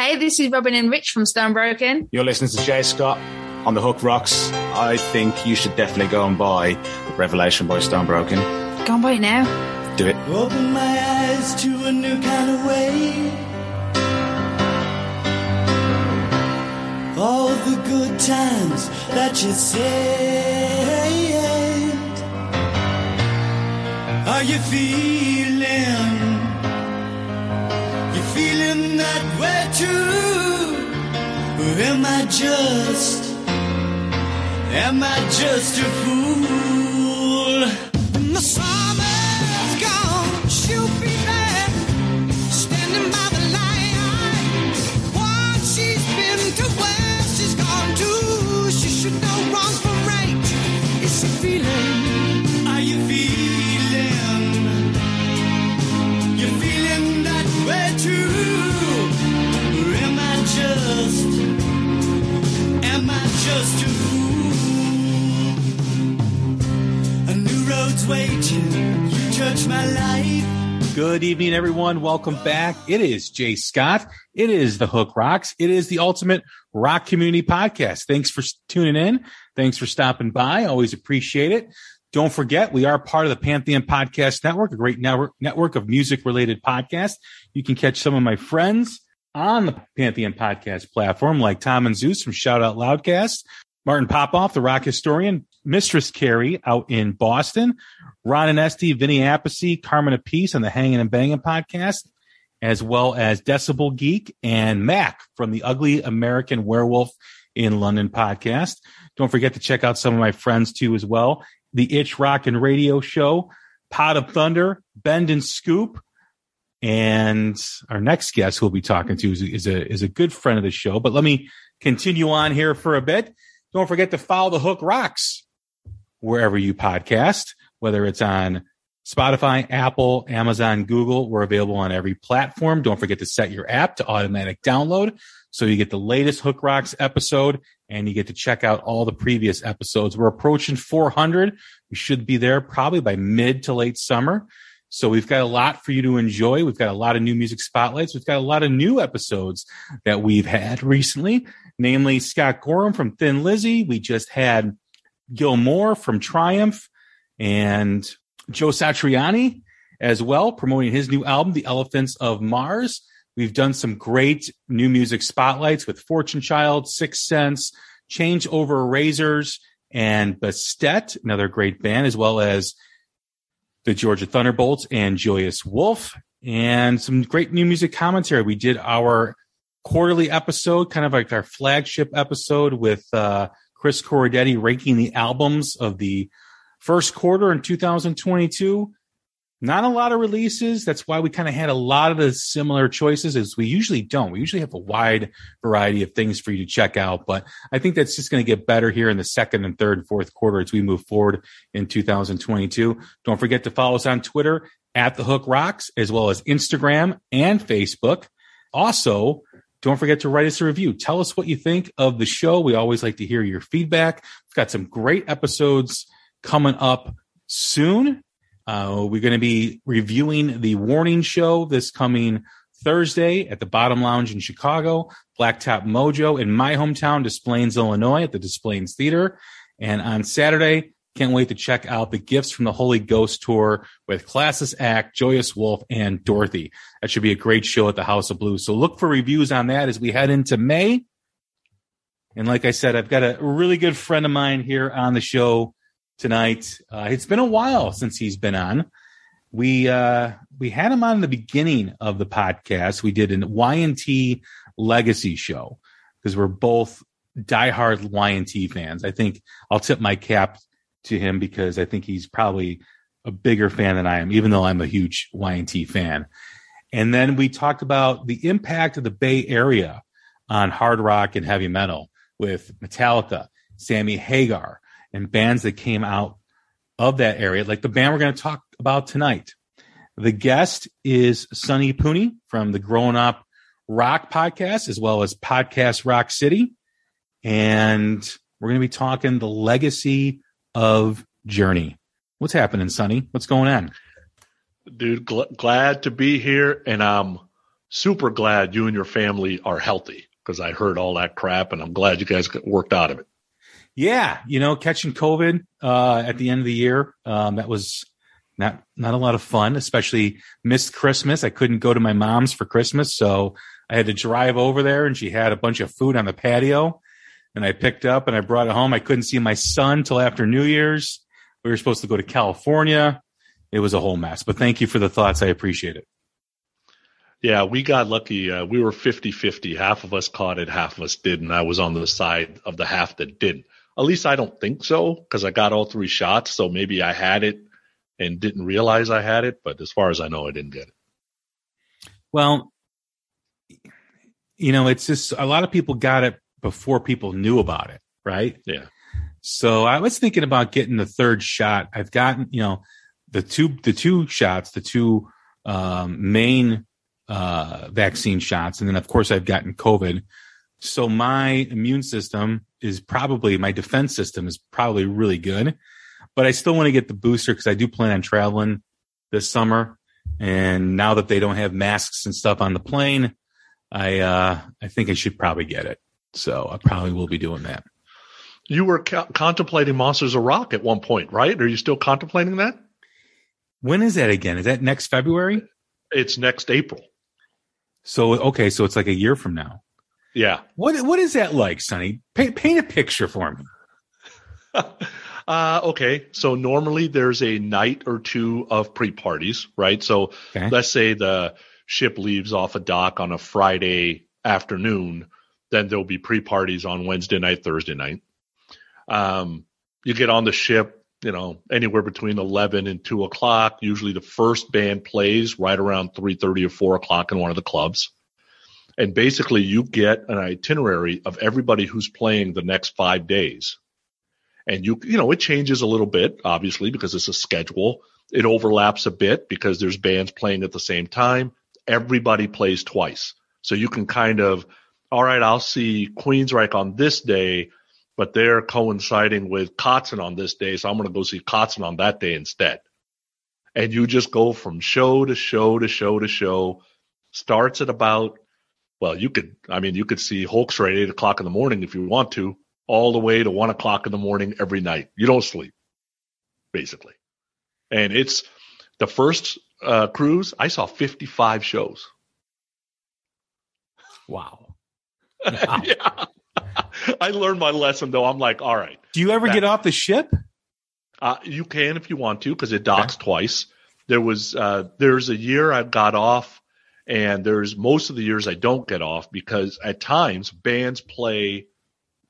Hey, this is Robin and Rich from Stonebroken. You're listening to Jay Scott on The Hook Rocks. I think you should definitely go and buy Revelation by Stonebroken. Go and buy it now. Do it. Open my eyes to a new kind of way. All the good times that you saved. Are you feeling? Feeling that way too? Or am I just? Am I just a fool? Waiting. You touch my life. Good evening, everyone. Welcome back. It is Jay Scott. It is the Hook Rocks. It is the ultimate rock community podcast. Thanks for tuning in. Thanks for stopping by. Always appreciate it. Don't forget, we are part of the Pantheon Podcast Network, a great network, network of music related podcasts. You can catch some of my friends on the Pantheon Podcast platform, like Tom and Zeus from Shout Out Loudcast, Martin Popoff, the rock historian, Mistress Carrie out in Boston, Ron and Esty, Vinny Appice, Carmine Appice on the Hanging and Banging podcast, as well as Decibel Geek and Mac from the Ugly American Werewolf in London podcast. Don't forget to check out some of my friends too as well. The Itch Rock and Radio Show, Pot of Thunder, Bend and Scoop, and our next guest who we'll be talking to is, is a is a good friend of the show. But let me continue on here for a bit. Don't forget to follow the Hook Rocks wherever you podcast, whether it's on Spotify, Apple, Amazon, Google. We're available on every platform. Don't forget to set your app to automatic download so you get the latest Hook Rocks episode and you get to check out all the previous episodes. We're approaching 400. We should be there probably by mid to late summer. So we've got a lot for you to enjoy. We've got a lot of new music spotlights. We've got a lot of new episodes that we've had recently, namely Scott Gorham from Thin Lizzy. We just had Gil Moore from Triumph and Joe Satriani as well, promoting his new album, The Elephants of Mars. We've done some great new music spotlights with Fortune Child, Six Sense, Change Over Razors, and Bastet, another great band, as well as the Georgia Thunderbolts and Joyous Wolf, and some great new music commentary. We did our quarterly episode, kind of like our flagship episode with uh, Chris Corradetti ranking the albums of the first quarter in 2022. Not a lot of releases. That's why we kind of had a lot of the similar choices as we usually don't. We usually have a wide variety of things for you to check out, but I think that's just going to get better here in the second and third and fourth quarter as we move forward in 2022. Don't forget to follow us on Twitter at the Hook Rocks, as well as Instagram and Facebook. Also, don't forget to write us a review. Tell us what you think of the show. We always like to hear your feedback. We've got some great episodes coming up soon. Uh, we're going to be reviewing the Warning Show this coming Thursday at the Bottom Lounge in Chicago, Blacktop Mojo in my hometown, Des Plaines, Illinois, at the Des Plaines Theater. And on Saturday, can't wait to check out the Gifts from the Holy Ghost tour with Classless Act, Joyous Wolf, and Dorothy. That should be a great show at the House of Blues. So look for reviews on that as we head into May. And like I said, I've got a really good friend of mine here on the show tonight. Uh, it's been a while since he's been on. We uh, we had him on the beginning of the podcast. We did an Y&T legacy show because we're both diehard Y&T fans. I think I'll tip my cap to him because I think he's probably a bigger fan than I am, even though I'm a huge Y&T fan. And then we talked about the impact of the Bay Area on hard rock and heavy metal with Metallica, Sammy Hagar, and bands that came out of that area, like the band we're going to talk about tonight. The guest is Sonny Pooni from the Growing Up Rock podcast, as well as Podcast Rock City. And we're going to be talking the legacy of Journey. What's happening, Sonny? What's going on? Dude, gl- glad to be here. And I'm super glad you and your family are healthy because I heard all that crap and I'm glad you guys worked out of it. Yeah, you know, catching COVID uh, at the end of the year, um, that was not not a lot of fun. Especially missed Christmas. I couldn't go to my mom's for Christmas, so I had to drive over there, and she had a bunch of food on the patio, and I picked up and I brought it home. I couldn't see my son till after New Year's. We were supposed to go to California. It was a whole mess. But thank you for the thoughts. I appreciate it. Yeah, we got lucky. Uh, we were 50 50. Half of us caught it, half of us didn't. I was on the side of the half that didn't. At least I don't think so because I got all three shots. So maybe I had it and didn't realize I had it. But as far as I know, I didn't get it. Well, you know, it's just a lot of people got it before people knew about it, right? Yeah. So I was thinking about getting the third shot. I've gotten, you know, the two the two shots, the two um, main uh, vaccine shots, and then of course I've gotten COVID. So my immune system is probably my defense system is probably really good, but I still want to get the booster because I do plan on traveling this summer. And now that they don't have masks and stuff on the plane, I uh, I think I should probably get it. So I probably will be doing that. You were co- contemplating Monsters of Rock at one point, right? Are you still contemplating that? When is that again? Is that next February? It's next April. So okay, so it's like a year from now. Yeah. What what is that like, Sonny? Paint, paint a picture for me. uh, okay. So normally there's a night or two of pre parties, right? So Okay. let's say the ship leaves off a dock on a Friday afternoon, then there'll be pre parties on Wednesday night, Thursday night. Um, you get on the ship, you know, anywhere between 11 and 2 o'clock. Usually the first band plays right around 3.30 or 4 o'clock in one of the clubs. And basically you get an itinerary of everybody who's playing the next five days. And you, you know, it changes a little bit, obviously, because it's a schedule. It overlaps a bit because there's bands playing at the same time. Everybody plays twice. So you can kind of, all right, I'll see Queensryche on this day, but they're coinciding with Kotzen on this day. So I'm going to go see Kotzen on that day instead. And you just go from show to show to show to show. Starts at about, well, you could, I mean, you could see Hulkster at eight o'clock in the morning if you want to, all the way to one o'clock in the morning every night. You don't sleep, basically. And it's the first uh, cruise, I saw 55 shows. Wow. yeah. I learned my lesson though. I'm like, all right, Do you ever That- get off the ship? uh, you can if you want to because it docks twice. There was uh, there's a year I got off, and there's most of the years I don't get off because at times bands play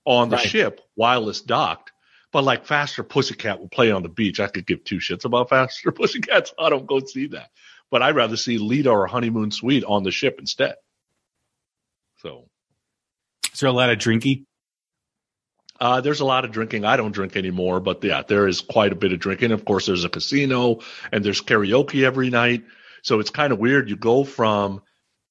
on the Right. ship while it's docked. But like Faster Pussycat will play on the beach. I could give two shits about Faster Pussycat, so I don't go see that. But I'd rather see Lita or Honeymoon Suite on the ship instead. So Is there a lot of drinking? Uh, there's a lot of drinking. I don't drink anymore, but yeah, there is quite a bit of drinking. Of course, there's a casino and there's karaoke every night. So it's kind of weird. You go from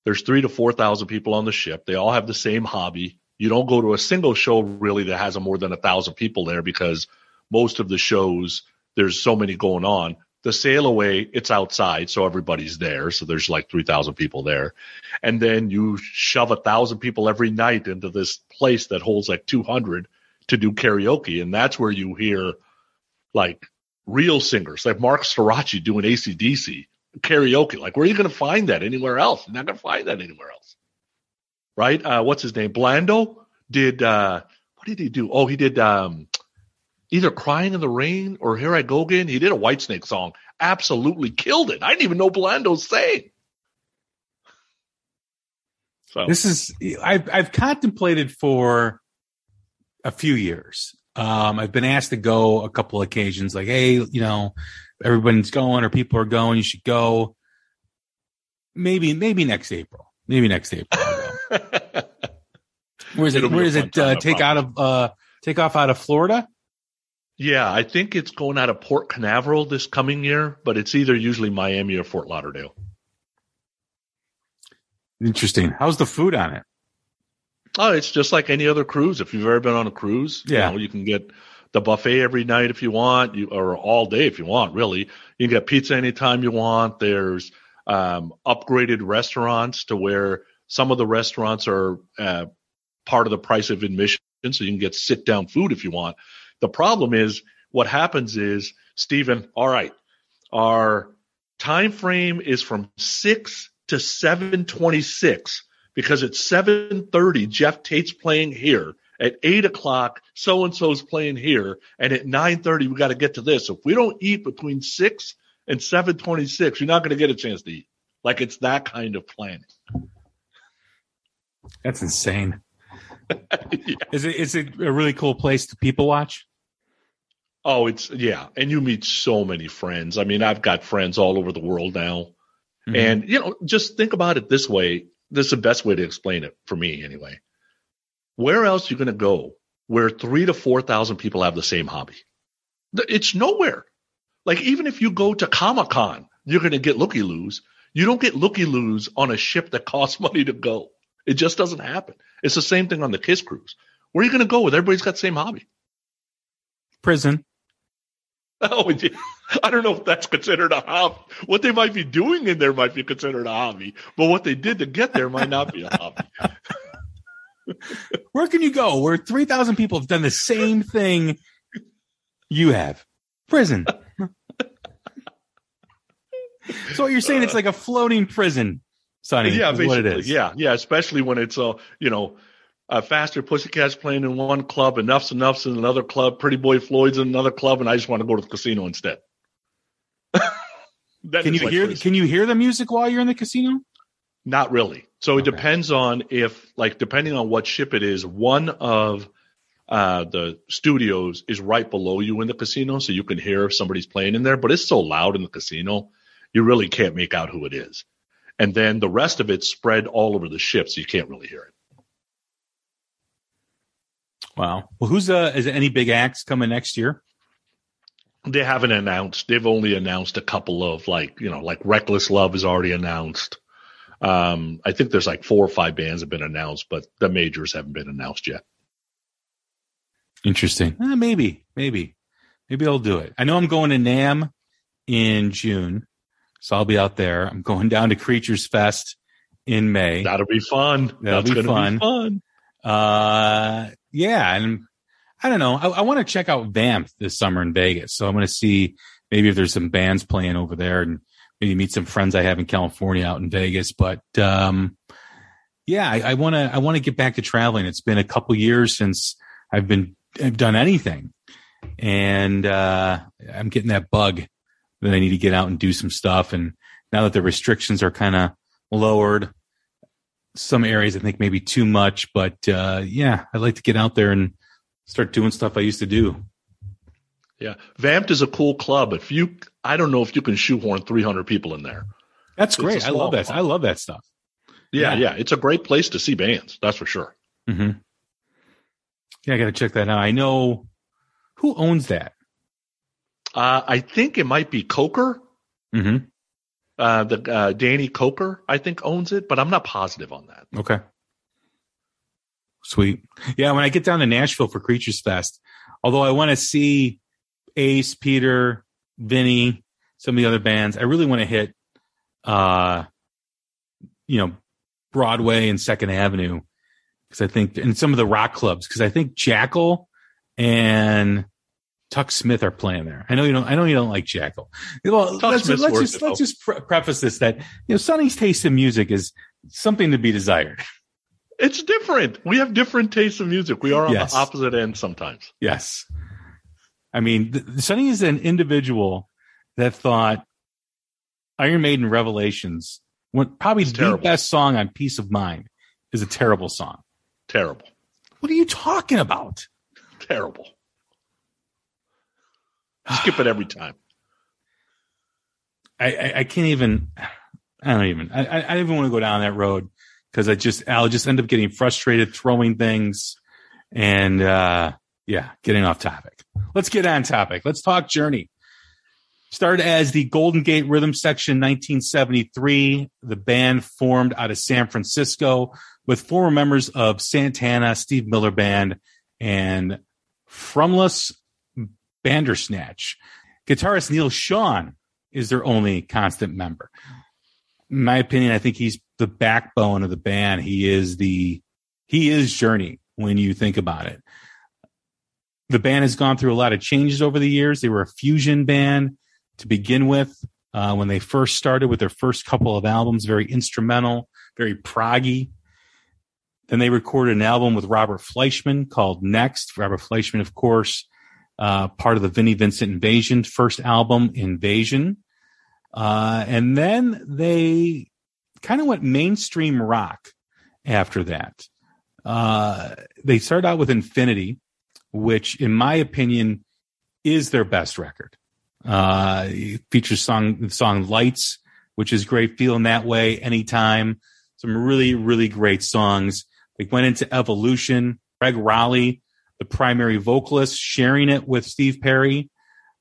there's three to four thousand people on the ship. They all have the same hobby. You don't go to a single show really that has more than a thousand people there because most of the shows there's so many going on. The sail away, it's outside, so everybody's there. So there's like three thousand people there, and then you shove a thousand people every night into this place that holds like two hundred to do karaoke, and that's where you hear like real singers like Marc Storace doing ACDC karaoke. Like, where are you going to find that anywhere else? You're not going to find that anywhere else, right? Uh, what's his name? Blando did. Uh, what did he do? Oh, he did um, either "Crying in the Rain" or "Here I Go Again." He did a Whitesnake song. Absolutely killed it. I didn't even know Blando sang. So This is I've I've contemplated for a few years. Um, I've been asked to go a couple occasions, like, hey, you know, everybody's going or people are going, you should go. Maybe maybe next April. Maybe next April. Where is it? It'll Where does it uh, take out of uh, take off out of Florida? Yeah, I think it's going out of Port Canaveral this coming year, but it's either usually Miami or Fort Lauderdale. Interesting. How's the food on it? Oh, it's just like any other cruise. If you've ever been on a cruise, Yeah. you, know, you can get the buffet every night if you want, you or all day if you want. Really, you can get pizza anytime you want. There's um, upgraded restaurants to where some of the restaurants are uh, part of the price of admission, so you can get sit down food if you want. The problem is what happens is, Stephen, all right, our time frame is from six to seven twenty six because at seven thirty Geoff Tate's playing here. At eight o'clock, so and so's playing here, and at nine thirty we got to get to this. If we don't eat between six and seven twenty six, you're not going to get a chance to eat. Like it's that kind of planning. That's insane. Yeah. Is it is it a really cool place to people watch? Oh, it's yeah, and you meet so many friends. I mean, I've got friends all over the world now, Mhm. and you know, just think about it this way. This is the best way to explain it for me, anyway. Where else are you going to go where three to four thousand people have the same hobby? It's nowhere. Like even if you go to Comic Con, you're going to get looky loos. You don't get looky loos on a ship that costs money to go. It just doesn't happen. It's the same thing on the Kiss cruise. Where are you going to go with everybody's got the same hobby? Prison. Oh, yeah. I don't know if that's considered a hobby. What they might be doing in there might be considered a hobby, but what they did to get there might not be a hobby. Where can you go where 3,000 people have done the same thing you have? Prison. so what you're saying, it's like a floating prison, Sonny. yeah, basically. what it is. Yeah, yeah. Especially when it's uh, you know, uh, faster pussycats playing in one club, Enuff Z'Nuff's in another club, Pretty Boy Floyd's in another club, and I just want to go to the casino instead. Can you hear? choice. Can you hear the music while you're in the casino? Not really. So it Okay. depends on if, like, depending on what ship it is, one of uh, the studios is right below you in the casino, so you can hear if somebody's playing in there. But it's so loud in the casino, you really can't make out who it is. And then the rest of it's spread all over the ship, so you can't really hear it. Wow. Well, who's uh? Is there any big acts coming next year? They haven't announced. They've only announced a couple of like, you know, like Reckless Love is already announced. Um, I think there's like four or five bands have been announced, but the majors haven't been announced yet. Interesting. Eh, maybe, maybe, maybe I'll do it. I know I'm going to Nam in June, so I'll be out there. I'm going down to Creatures Fest in May. That'll be fun. That'll That's be fun. be fun. Uh, yeah, and I don't know. I, I want to check out Vamp this summer in Vegas, so I'm going to see maybe if there's some bands playing over there, and maybe meet some friends I have in California out in Vegas. But um, yeah, I want to. I want to get back to traveling. It's been a couple years since I've been I've done anything, and uh, I'm getting that bug that I need to get out and do some stuff. And now that the restrictions are kind of lowered, some areas I think maybe too much, but uh, yeah, I'd like to get out there and start doing stuff I used to do. Yeah. Vamped is a cool club. If you, I don't know if you can shoehorn 300 people in there. That's It's great. I love that. I love that stuff. Yeah, Yeah. yeah. It's a great place to see bands. That's for sure. hmm Yeah, I got to check that out. I know who owns that. Uh, I think it might be Coker. hmm Uh, the uh, Danny Coker, I think, owns it, but I'm not positive on that. Okay. Sweet. Yeah, when I get down to Nashville for Creatures Fest, although I want to see Ace, Peter, Vinny, some of the other bands, I really want to hit, uh, you know, Broadway and Second Avenue because I think, and some of the rock clubs because I think Jackyl and Tuck Smith are playing there. I know you don't. I know you don't like Jackyl. Well, Tuck let's, Smith's let's just let's just pre- preface this that you know Sonny's taste in music is something to be desired. It's different. We have different tastes in music. We are on Yes. the opposite end sometimes. Yes. I mean, Sonny is an individual that thought Iron Maiden Revelations, probably It's the terrible. best song on Piece of Mind, is a terrible song. Terrible. What are you talking about? Terrible. Skip it every time. I, I, I can't even. I don't even. I, I I don't even want to go down that road because I just I'll just end up getting frustrated, throwing things, and uh yeah, getting off topic. Let's get on topic. Let's talk Journey. Started as the Golden Gate Rhythm Section 1973, the band formed out of San Francisco with former members of Santana, Steve Miller Band, and Frumious Bandersnatch. Guitarist Neal Schon is their only constant member. in my opinion, I think he's the backbone of the band. He is the he is Journey when you think about it. The band has gone through a lot of changes over the years. They were a fusion band to begin with. Uh, when they first started with their first couple of albums, very instrumental, very proggy. Then they recorded an album with Robert Fleischman called Next. Robert Fleischman, of course, uh, part of the Vinnie Vincent Invasion first album, Invasion. Uh, and then they kind of went mainstream rock after that. Uh, they started out with Infinity, which, in my opinion, is their best record. Uh, features song song "Lights," which is great. Feeling that way anytime. Some really, really great songs. They went into Evolution. Gregg Rolie, the primary vocalist, sharing it with Steve Perry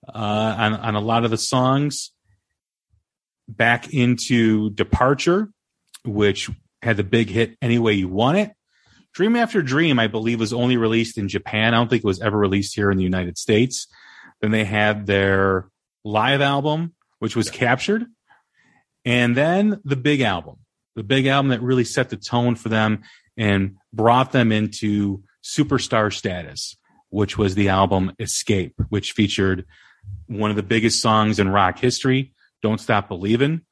uh, on on a lot of the songs back into Departure, which had the big hit Any Way You Want It. Dream After Dream, I believe, was only released in Japan. I don't think it was ever released here in the United States. Then they had their live album, which was captured. And then the big album, the big album that really set the tone for them and brought them into superstar status, which was the album Escape, which featured one of the biggest songs in rock history, don't Stop Believing,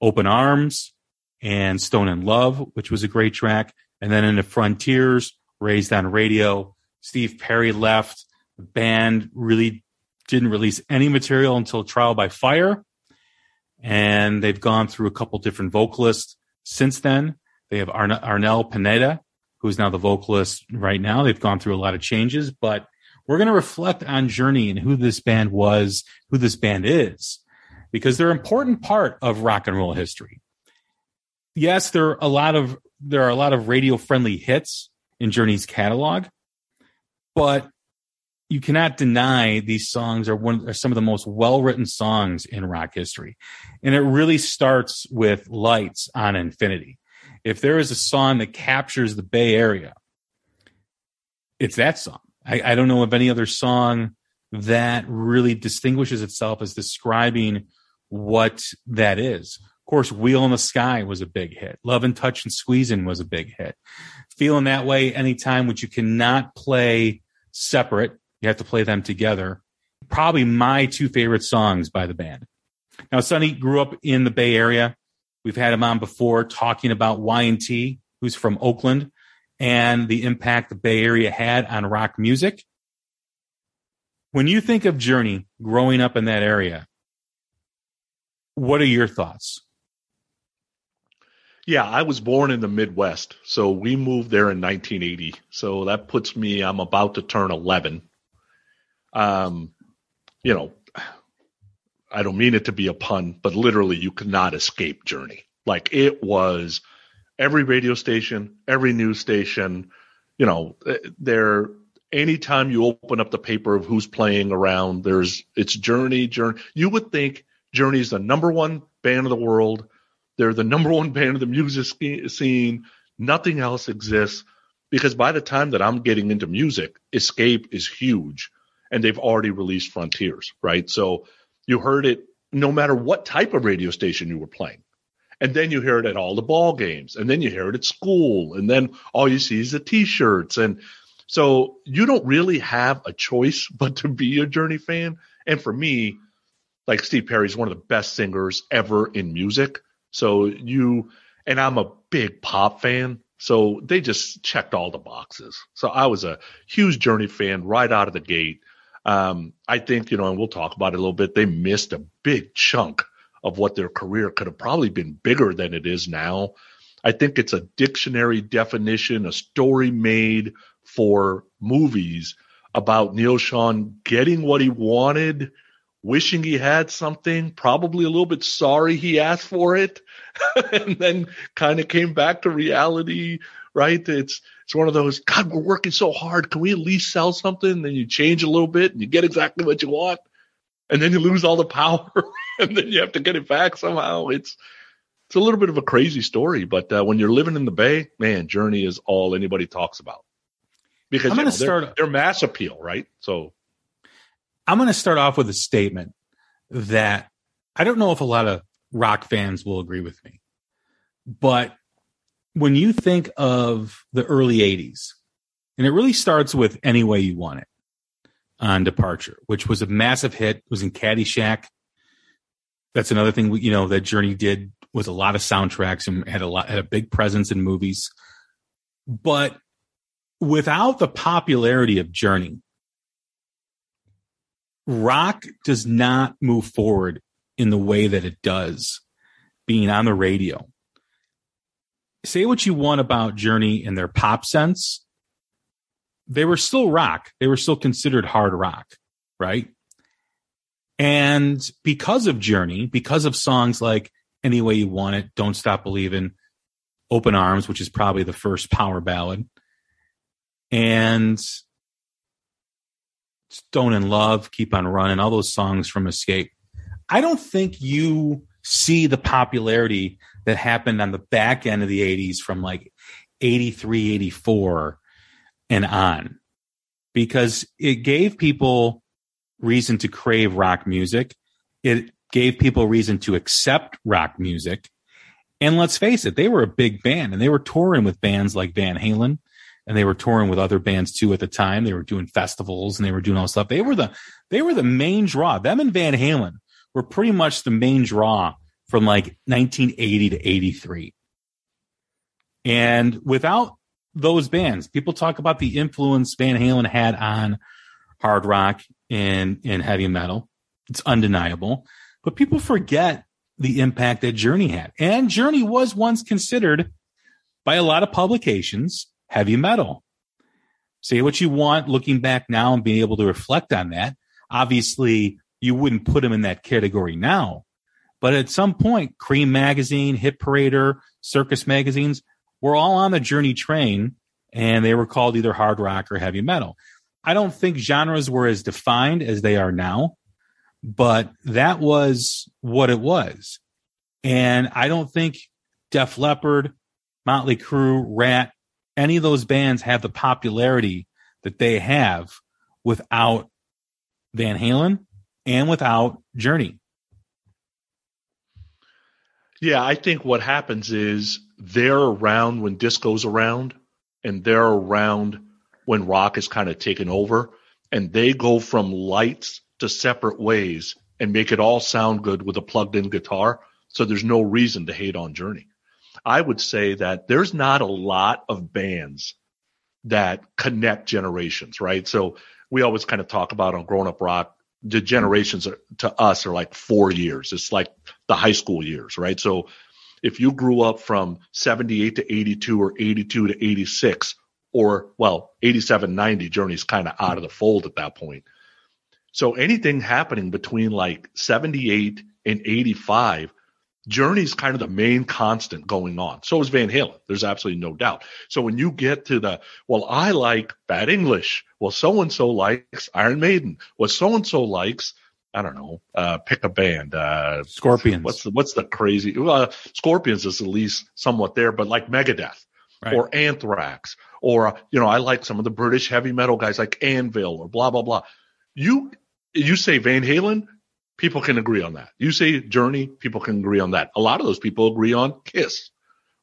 Open Arms, and Stone in Love, which was a great track. And then in the Frontiers, Raised on Radio, Steve Perry left. The band really didn't release any material until Trial by Fire. And they've gone through a couple different vocalists since then. They have Arn- Arnel Pineda, who's now the vocalist right now. They've gone through a lot of changes, but we're going to reflect on Journey and who this band was, who this band is because they're an important part of rock and roll history. Yes, there are a lot of there are a lot of radio friendly hits in Journey's catalog, but you cannot deny these songs are one are some of the most well written songs in rock history, and it really starts with "Lights" on Infinity. If there is a song that captures the Bay Area, it's that song. I, I don't know of any other song that really distinguishes itself as describing what that is. Of course, Wheel in the Sky was a big hit. Lovin', Touchin', Squeezin' was a big hit. Feeling that way anytime, which you cannot play separate. You have to play them together. Probably my two favorite songs by the band. Now, Sonny grew up in the Bay Area. We've had him on before talking about Y&T, who's from Oakland, and the impact the Bay Area had on rock music. When you think of Journey growing up in that area, what are your thoughts? Yeah, I was born in the Midwest, so we moved there in 1980. So that puts me, I'm about to turn 11. Um, you know, I don't mean it to be a pun, but literally, you could not escape Journey. Like it was every radio station, every news station. You know, eh, there. Anytime you open up the paper of who's playing around, there's it's Journey, Journey. You would think Journey's the number one band of the world. They're the number one band of the music scene. Nothing else exists because by the time that I'm getting into music, Escape is huge and they've already released Frontiers, right? So you heard it no matter what type of radio station you were playing. And then you hear it at all the ball games, and then you hear it at school, and then all you see is the t-shirts. And so you don't really have a choice but to be a Journey fan. And for me, like Steve Perry is one of the best singers ever in music. So you and I'm a big pop fan. So they just checked all the boxes. So I was a huge Journey fan right out of the gate. Um, I think, you know, and we'll talk about it a little bit. They missed a big chunk of what their career could have probably been bigger than it is now. I think it's a dictionary definition, a story made for movies about Neal Schon getting what he wanted wishing he had something, probably a little bit sorry he asked for it, and then kind of came back to reality, right? It's it's one of those, God, we're working so hard. Can we at least sell something? Then you change a little bit and you get exactly what you want. And then you lose all the power and then you have to get it back somehow. It's it's a little bit of a crazy story, but uh, when you're living in the Bay, man, Journey is all anybody talks about because I'm gonna know, they're, start- they're mass appeal, right? So I'm going to start off with a statement that I don't know if a lot of rock fans will agree with me. But when you think of the early 80s, and it really starts with Any Way You Want It on Departure, which was a massive hit, it was in Caddyshack. That's another thing, you know, that Journey did with a lot of soundtracks and had a lot, had a big presence in movies. But without the popularity of Journey, rock does not move forward in the way that it does being on the radio. Say what you want about Journey and their pop sense. They were still rock. They were still considered hard rock, right? And because of Journey, because of songs like Any Way You Want It, Don't Stop Believing, Open Arms, which is probably the first power ballad, and Stone in Love, Keep on Running, all those songs from Escape. I don't think you see the popularity that happened on the back end of the 80s from like 83, 84 and on because it gave people reason to crave rock music. It gave people reason to accept rock music. And let's face it, they were a big band and they were touring with bands like Van Halen and they were touring with other bands too at the time. They were doing festivals and they were doing all stuff. They were the, they were the main draw. Them and Van Halen were pretty much the main draw from like 1980 to 83. And without those bands, people talk about the influence Van Halen had on hard rock and, and heavy metal. It's undeniable, but people forget the impact that Journey had. And Journey was once considered by a lot of publications heavy metal. Say what you want looking back now and being able to reflect on that. Obviously, you wouldn't put them in that category now. But at some point, Creem Magazine, Hit Parader, Circus magazines were all on the Journey train and they were called either hard rock or heavy metal. I don't think genres were as defined as they are now, but that was what it was. And I don't think Def Leppard, Motley Crue, Ratt, any of those bands have the popularity that they have without Van Halen and without Journey. Yeah, I think what happens is they're around when disco's around and they're around when rock is kind of taken over and they go from lights to separate ways and make it all sound good with a plugged in guitar. So there's no reason to hate on Journey. I would say that there's not a lot of bands that connect generations, right? So we always kind of talk about on Grown Up Rock, the generations are, to us are like four years. It's like the high school years, right? So if you grew up from 78 to 82 or 82 to 86, or well, 87, 90, Journey's kind of out of the fold at that point. So anything happening between like 78 and 85 Journey's kind of the main constant going on. So is Van Halen. There's absolutely no doubt. So when you get to the, well, I like bad English. Well, so and so likes Iron Maiden. Well, so and so likes, I don't know, uh, pick a band. Uh, Scorpions. What's the, what's the crazy, uh, Scorpions is at least somewhat there, but like Megadeth right. or Anthrax or, you know, I like some of the British heavy metal guys like Anvil or blah, blah, blah. You, you say Van Halen, people can agree on that. You say Journey, people can agree on that. A lot of those people agree on Kiss,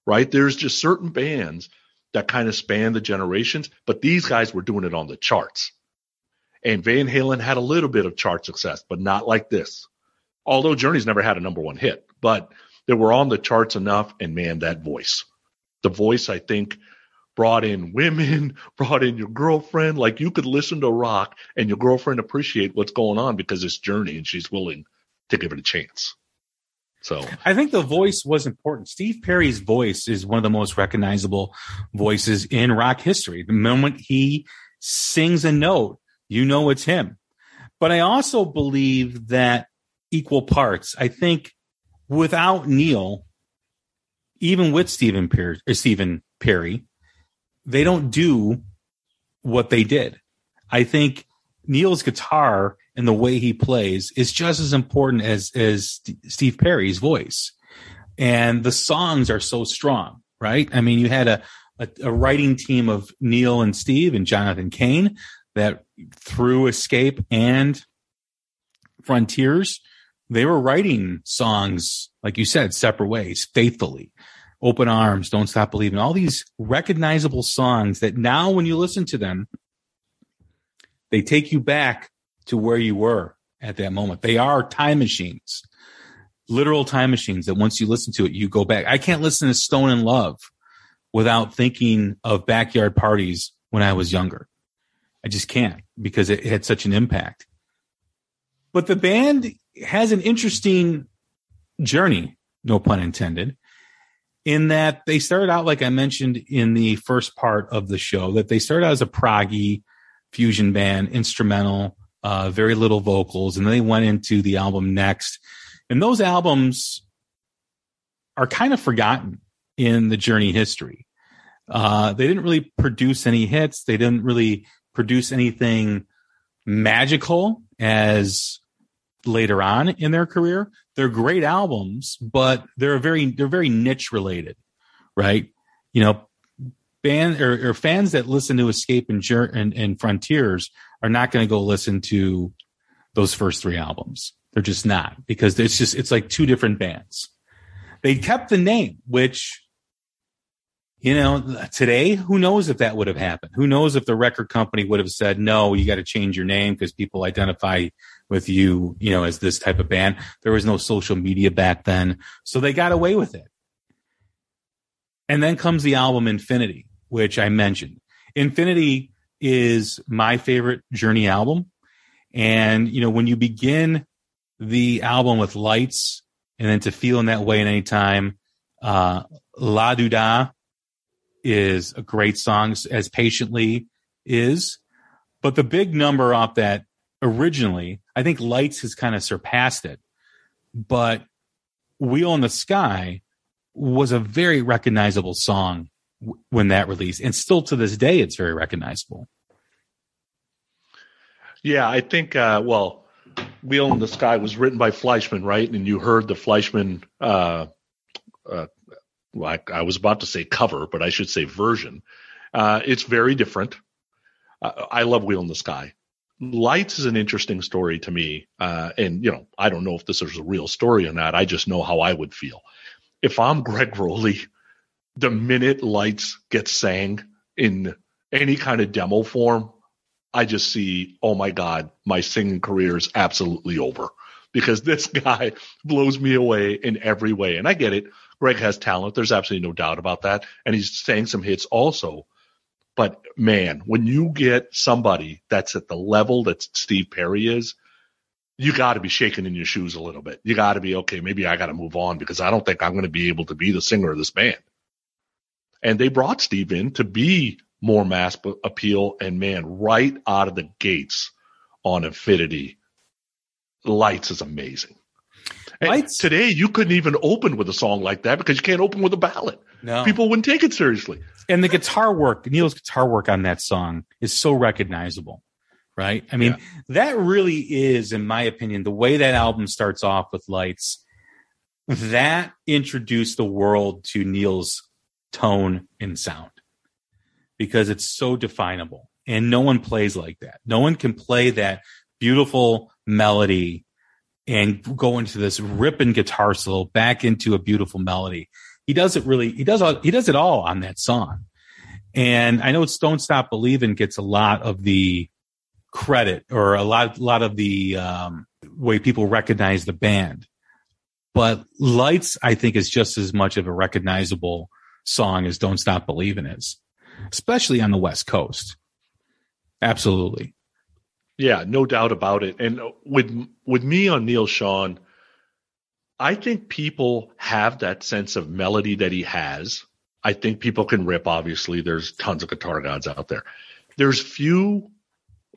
right? There's just certain bands that kind of span the generations, but these guys were doing it on the charts. And Van Halen had a little bit of chart success, but not like this. Although Journey's never had a number one hit, but they were on the charts enough. And man, that voice, the voice, I think brought in women, brought in your girlfriend. Like you could listen to rock and your girlfriend appreciate what's going on because it's Journey and she's willing to give it a chance. So I think the voice was important. Steve Perry's voice is one of the most recognizable voices in rock history. The moment he sings a note, you know it's him. But I also believe that equal parts. I think without Neal, even with Stephen Perry, uh, Stephen Perry, they don't do what they did. I think Neal's guitar and the way he plays is just as important as as Steve Perry's voice. And the songs are so strong, right? I mean, you had a, a, a writing team of Neal and Steve and Jonathan Cain that through Escape and Frontiers, they were writing songs, like you said, separate ways, faithfully Open Arms, Don't Stop Believing, all these recognizable songs that now when you listen to them, they take you back to where you were at that moment. They are time machines, literal time machines that once you listen to it, you go back. I can't listen to Stone in Love without thinking of backyard parties when I was younger. I just can't because it had such an impact. But the band has an interesting journey, no pun intended, in that they started out, like I mentioned in the first part of the show, that they started out as a proggy fusion band, instrumental, uh, very little vocals, and then they went into the album next. And those albums are kind of forgotten in the Journey history. Uh, they didn't really produce any hits. They didn't really produce anything magical as later on in their career. They're great albums, but they're very they're very niche related, right? You know, band or, or fans that listen to Escape and, and, and Frontiers are not going to go listen to those first three albums. They're just not because it's just it's like two different bands. They kept the name, which you know, today, who knows if that would have happened? Who knows if the record company would have said, no, you got to change your name because people identify with you, you know, as this type of band. There was no social media back then. So they got away with it. And then comes the album Infinity, which I mentioned. Infinity is my favorite Journey album. And, you know, when you begin the album with lights and then to feel in that way at any time, uh, La Do Da is a great song, as Patiently is. But the big number off that originally, I think Lights has kind of surpassed it. But Wheel in the Sky was a very recognizable song when that released. And still to this day, it's very recognizable. Yeah, I think, uh, well, Wheel in the Sky was written by Fleischman, right? And you heard the Fleischman uh, uh, well, I, I, was about to say cover, but I should say version. Uh, it's very different. Uh, I love Wheel in the Sky. Lights is an interesting story to me. Uh, and, you know, I don't know if this is a real story or not. I just know how I would feel. If I'm Gregg Rolie, the minute Lights gets sang in any kind of demo form, I just see, oh my God, my singing career is absolutely over because this guy blows me away in every way. And I get it. Gregg has talent. There's absolutely no doubt about that. And he's sang some hits also. But man, when you get somebody that's at the level that Steve Perry is, you got to be shaking in your shoes a little bit. You got to be, okay, maybe I got to move on because I don't think I'm going to be able to be the singer of this band. And they brought Steve in to be more mass appeal. And man, right out of the gates on Infinity, Lights is amazing. Lights. Today, you couldn't even open with a song like that because you can't open with a ballad. No. People wouldn't take it seriously. And the guitar work, Neal's guitar work on that song is so recognizable, right? I mean, yeah. that really is, in my opinion, the way that album starts off with Lights, that introduced the world to Neal's tone and sound because it's so definable. And no one plays like that. No one can play that beautiful melody and go into this ripping guitar solo back into a beautiful melody. He does it really. He does. All, he does it all on that song. And I know "Don't Stop Believing" gets a lot of the credit or a lot, lot of the um, way people recognize the band. But "Lights," I think, is just as much of a recognizable song as "Don't Stop Believing" is, especially on the West Coast. Absolutely. Yeah, no doubt about it. And with with me on Neal Schon, I think people have that sense of melody that he has. I think people can rip. Obviously, there's tons of guitar gods out there. There's few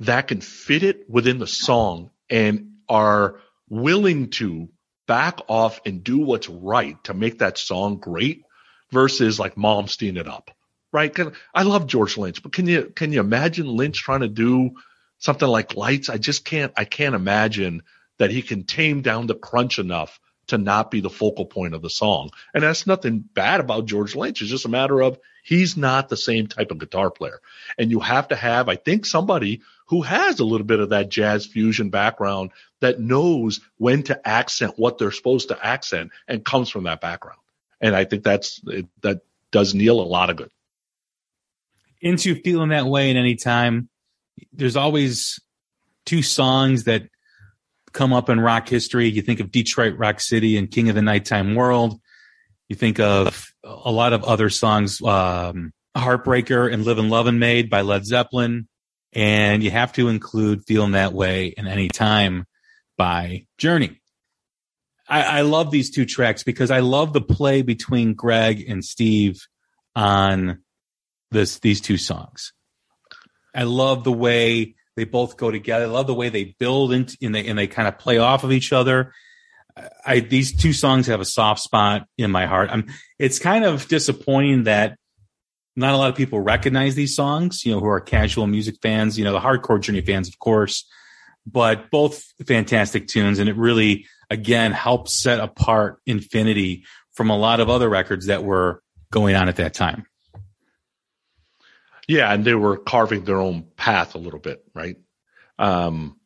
that can fit it within the song and are willing to back off and do what's right to make that song great versus like Malmsteen it up. Right? I love George Lynch, but can you can you imagine Lynch trying to do something like lights, I just can't I can't imagine that he can tame down the crunch enough to not be the focal point of the song. And that's nothing bad about George Lynch. It's just a matter of he's not the same type of guitar player. And you have to have, I think, somebody who has a little bit of that jazz fusion background that knows when to accent what they're supposed to accent and comes from that background. and I think that's that does Neal a lot of good. Into feeling that way at any time. There's always two songs that come up in rock history. You think of Detroit Rock City and King of the Nighttime World. You think of a lot of other songs, um, Heartbreaker and Living Loving Maid by Led Zeppelin. And you have to include Feeling That Way and Any Time by Journey. I, I love these two tracks because I love the play between Gregg and Steve on this these two songs. I love the way they both go together. I love the way they build and they and they kind of play off of each other. I these two songs have a soft spot in my heart. I'm it's kind of disappointing that not a lot of people recognize these songs, you know, who are casual music fans, you know, the hardcore journey fans, of course, but both fantastic tunes. And it really, again, helps set apart Infinity from a lot of other records that were going on at that time. Yeah, and they were carving their own path a little bit, right? Um,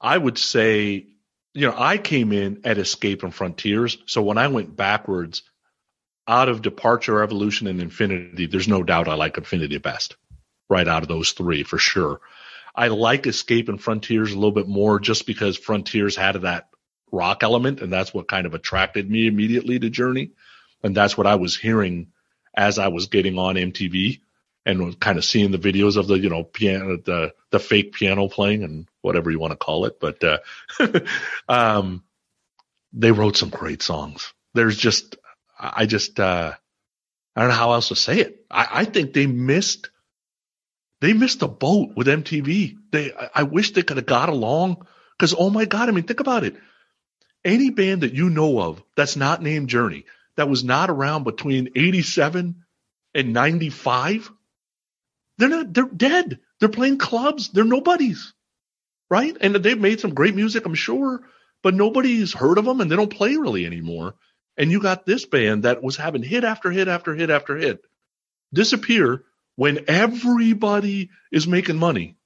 I would say, you know, I came in at Escape and Frontiers, so when I went backwards, out of Departure, Evolution, and Infinity, there's no doubt I like Infinity best, right out of those three for sure. I like Escape and Frontiers a little bit more just because Frontiers had that rock element, and that's what kind of attracted me immediately to Journey, and that's what I was hearing as I was getting on MTV and kind of seeing the videos of the you know piano the the fake piano playing and whatever you want to call it. But uh um they wrote some great songs. There's just i just uh i don't know how else to say it. I i think they missed they missed a boat with mtv they i, I wish they could have got along because oh my god i mean think about it. Any band that you know of that's not named journey that was not around between 87 and 95 they're not, they're dead. They're playing clubs. They're nobodies. Right. And they've made some great music, I'm sure, but nobody's heard of them and they don't play really anymore. And you got this band that was having hit after hit after hit after hit disappear when everybody is making money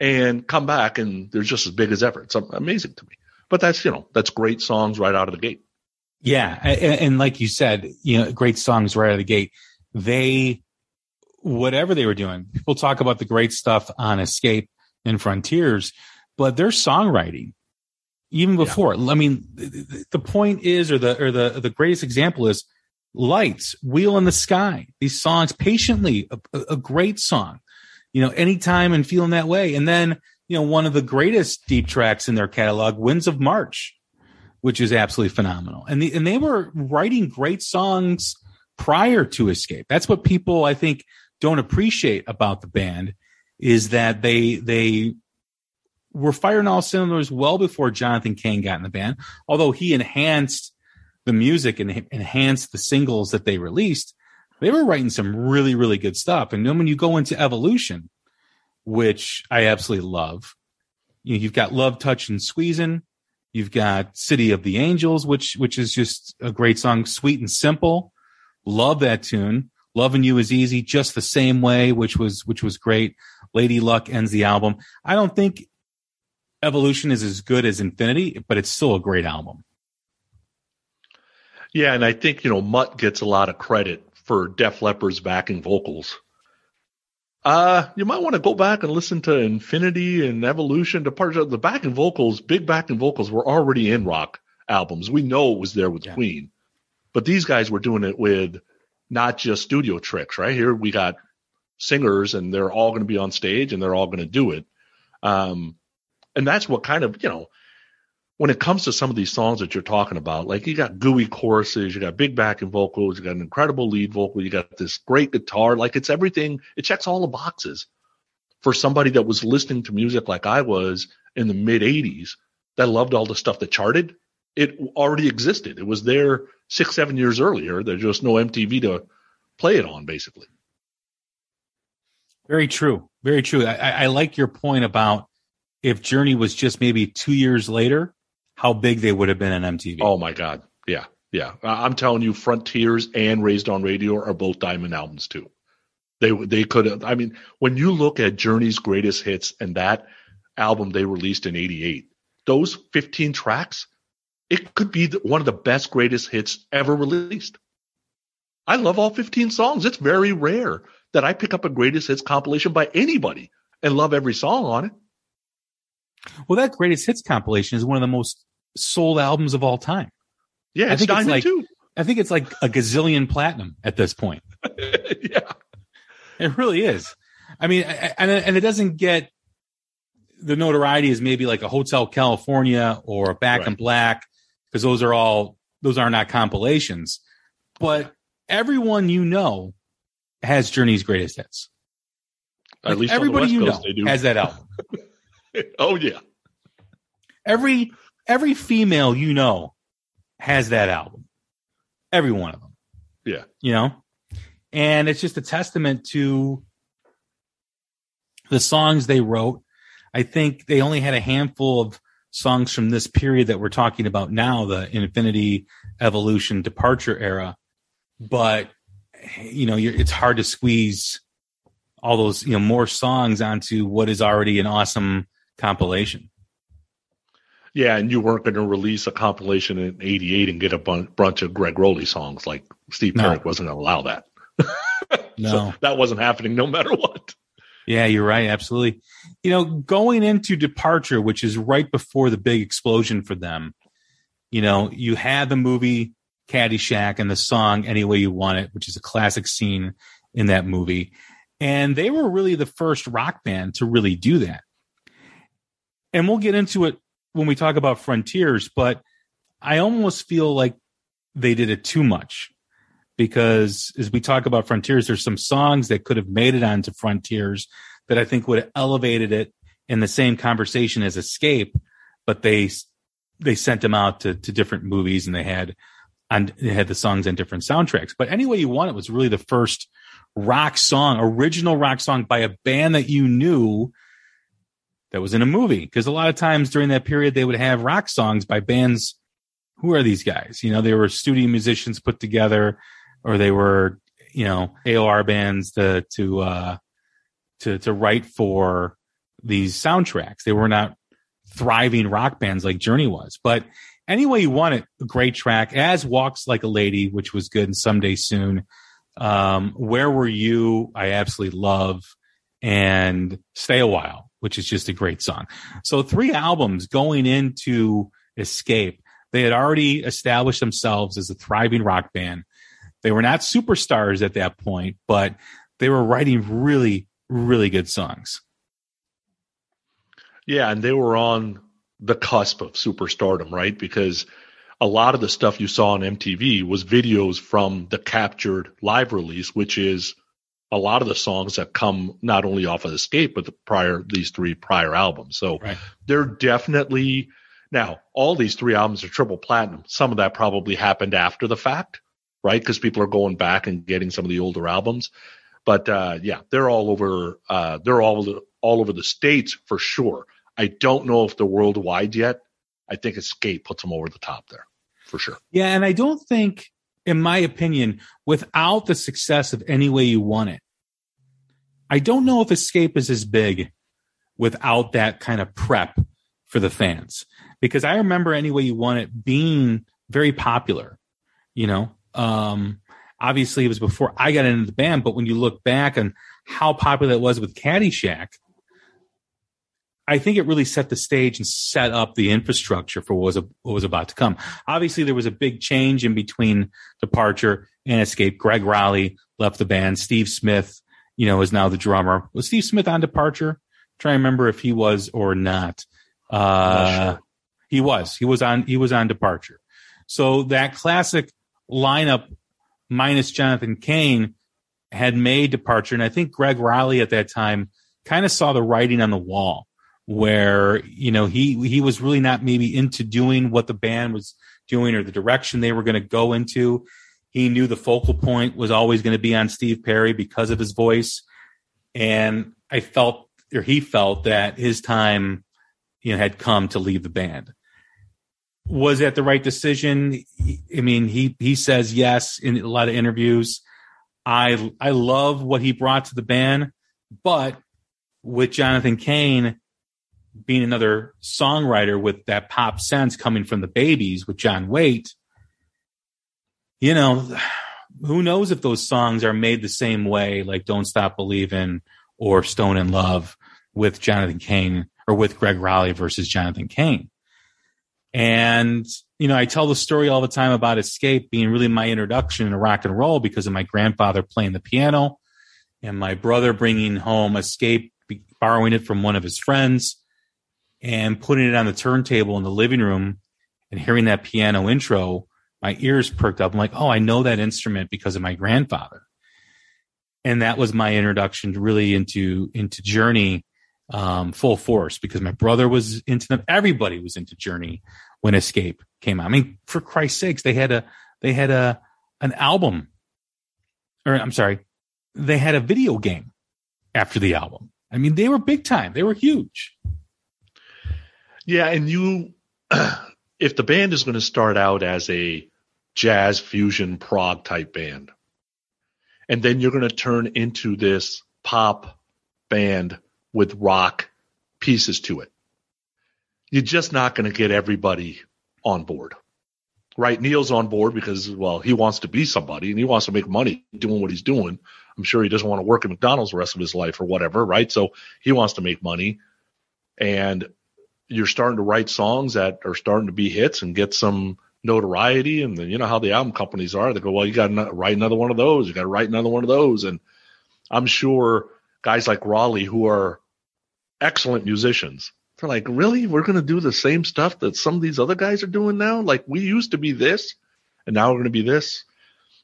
and come back and they're just as big as ever. It's amazing to me. But that's, you know, that's great songs right out of the gate. Yeah. And, and like you said, you know, great songs right out of the gate. They whatever they were doing. People talk about the great stuff on Escape and Frontiers, but their songwriting, even before, yeah. I mean, the point is, or the or the the greatest example is Lights, Wheel in the Sky. These songs, patiently, a, a great song. You know, anytime and feeling that way, and then you know one of the greatest deep tracks in their catalog, Winds of March, which is absolutely phenomenal. And the, and they were writing great songs prior to Escape. That's what people I think don't appreciate about the band is that they they were firing all cylinders well before Jonathan Cain got in the band. Although he enhanced the music and enhanced the singles that they released, they were writing some really really good stuff. And then when you go into Evolution, which I absolutely love, you know, you've got Love, Touch, and Squeezin'. You've got City of the Angels, which which is just a great song, sweet and simple. Love that tune. Loving You is Easy just the same way, which was which was great. Lady Luck ends the album. I don't think Evolution is as good as Infinity, but it's still a great album. Yeah, and I think, you know, Mutt gets a lot of credit for Def Leppard's backing vocals. Uh, you might want to go back and listen to Infinity and Evolution. Of the backing vocals, big backing vocals were already in rock albums. We know it was there with yeah. Queen, but these guys were doing it with not just studio tricks, right? Here we got singers and they're all going to be on stage and they're all going to do it. Um, and that's what kind of, you know, when it comes to some of these songs that you're talking about, like you got gooey choruses, you got big backing vocals, you got an incredible lead vocal, you got this great guitar, like it's everything, it checks all the boxes for somebody that was listening to music like I was in the mid 80s that loved all the stuff that charted. It already existed. It was there six, seven years earlier. There's just no MTV to play it on, basically. Very true. Very true. I, I like your point about if Journey was just maybe two years later, how big they would have been on MTV. Oh my God. Yeah. Yeah. I'm telling you, Frontiers and Raised on Radio are both diamond albums too. They, they could have, I mean, when you look at Journey's greatest hits and that album they released in 88, those 15 tracks, it could be one of the best greatest hits ever released. I love all 15 songs. It's very rare that I pick up a greatest hits compilation by anybody and love every song on it. Well, that greatest hits compilation is one of the most sold albums of all time. Yeah, I it's think it's like- too. I think it's like a gazillion platinum at this point. yeah. It really is. I mean, and and it doesn't get the notoriety as maybe like a Hotel California or a Back in Black because those are all those are not compilations. But everyone you know has Journey's greatest hits. At Like, least everybody you West know has that album. oh yeah. Every every female you know has that album. Every one of them. Yeah. You know? And it's just a testament to the songs they wrote. I think they only had a handful of songs from this period that we're talking about now, the infinity evolution departure era. But you know, you're, it's hard to squeeze all those, you know, more songs onto what is already an awesome compilation. Yeah, and you weren't going to release a compilation in '88 and get a bun- bunch of Gregg Rolie songs. Like Steve No. Perrick wasn't going to allow that. No. So that wasn't happening no matter what. Yeah, you're right. Absolutely. You know, going into Departure, which is right before the big explosion for them, you know, you had the movie Caddyshack and the song Any Way You Want It, which is a classic scene in that movie. And they were really the first rock band to really do that. And we'll get into it when we talk about Frontiers, but I almost feel like they did it too much because as we talk about Frontiers, there's some songs that could have made it onto Frontiers that I think would have elevated it in the same conversation as Escape, but they they sent them out to, to different movies and they had and they had the songs on different soundtracks. But anyway, you want it was really the first rock song, original rock song by a band that you knew that was in a movie. Because a lot of times during that period, they would have rock songs by bands. Who are these guys? You know, they were studio musicians put together, or they were, you know, AOR bands to to uh, to to write for these soundtracks. They were not thriving rock bands like Journey was. But anyway, you want it, a great track. As Walks Like a Lady, which was good, and Someday Soon. Um, Where Were You? I absolutely love, and Stay a While, which is just a great song. So three albums going into Escape. They had already established themselves as a thriving rock band. They were not superstars at that point, but they were writing really, really good songs. Yeah, and they were on the cusp of superstardom, right? Because a lot of the stuff you saw on MTV was videos from the captured live release, which is a lot of the songs that come not only off of Escape, but the prior these three prior albums. So Right. they're definitely now all these three albums are triple platinum. Some of that probably happened after the fact, right? Because people are going back and getting some of the older albums. But uh, yeah, they're all over. Uh, they're all all over the states for sure. I don't know if they're worldwide yet. I think Escape puts them over the top there for sure. Yeah, and I don't think, in my opinion, without the success of Any Way You Want It, I don't know if Escape is as big without that kind of prep for the fans. Because I remember Any Way You Want It being very popular. You know, um, obviously it was before I got into the band, but when you look back on how popular it was with Caddyshack, I think it really set the stage and set up the infrastructure for what was, what was about to come. Obviously, there was a big change in between Departure and Escape. Gregg Rolie left the band. Steve Smith, you know, is now the drummer. Was Steve Smith on Departure? trying to remember if he was or not. Uh, Not sure. He was. He was on. He was on Departure. So that classic lineup minus Jonathan Cain had made Departure, and I think Gregg Rolie at that time kind of saw the writing on the wall, where you know he he was really not maybe into doing what the band was doing or the direction they were going to go into. He knew the focal point was always going to be on Steve Perry because of his voice, and I felt or he felt that his time you know had come to leave the band was that the right decision i mean he he says yes in a lot of interviews i i love what he brought to the band but with jonathan cain being another songwriter with that pop sense coming from the babies with John Waite, you know, who knows if those songs are made the same way, like Don't Stop Believing or Stone in Love with Jonathan Cain or with Greg Rolie versus Jonathan Cain. And, you know, I tell the story all the time about Escape being really my introduction to rock and roll because of my grandfather playing the piano and my brother bringing home Escape, borrowing it from one of his friends and putting it on the turntable in the living room and hearing that piano intro, my ears perked up. I'm like, oh, I know that instrument because of my grandfather. And that was my introduction really into into Journey um, full force because my brother was into them. Everybody was into Journey when Escape came out. I mean, for Christ's sakes, they had a they had a an album, or I'm sorry, they had a video game after the album. I mean, they were big time. They were huge. Yeah, and you, if the band is going to start out as a jazz fusion prog type band, and then you're going to turn into this pop band with rock pieces to it, you're just not going to get everybody on board. Right? Neal's on board because, well, he wants to be somebody and he wants to make money doing what he's doing. I'm sure he doesn't want to work at McDonald's the rest of his life or whatever, right? So he wants to make money. And you're starting to write songs that are starting to be hits and get some notoriety. And then you know how the album companies are. They go, well, you got to write another one of those. You got to write another one of those. And I'm sure guys like Rolie, who are excellent musicians, they're like, really? We're going to do the same stuff that some of these other guys are doing now? Like we used to be this and now we're going to be this.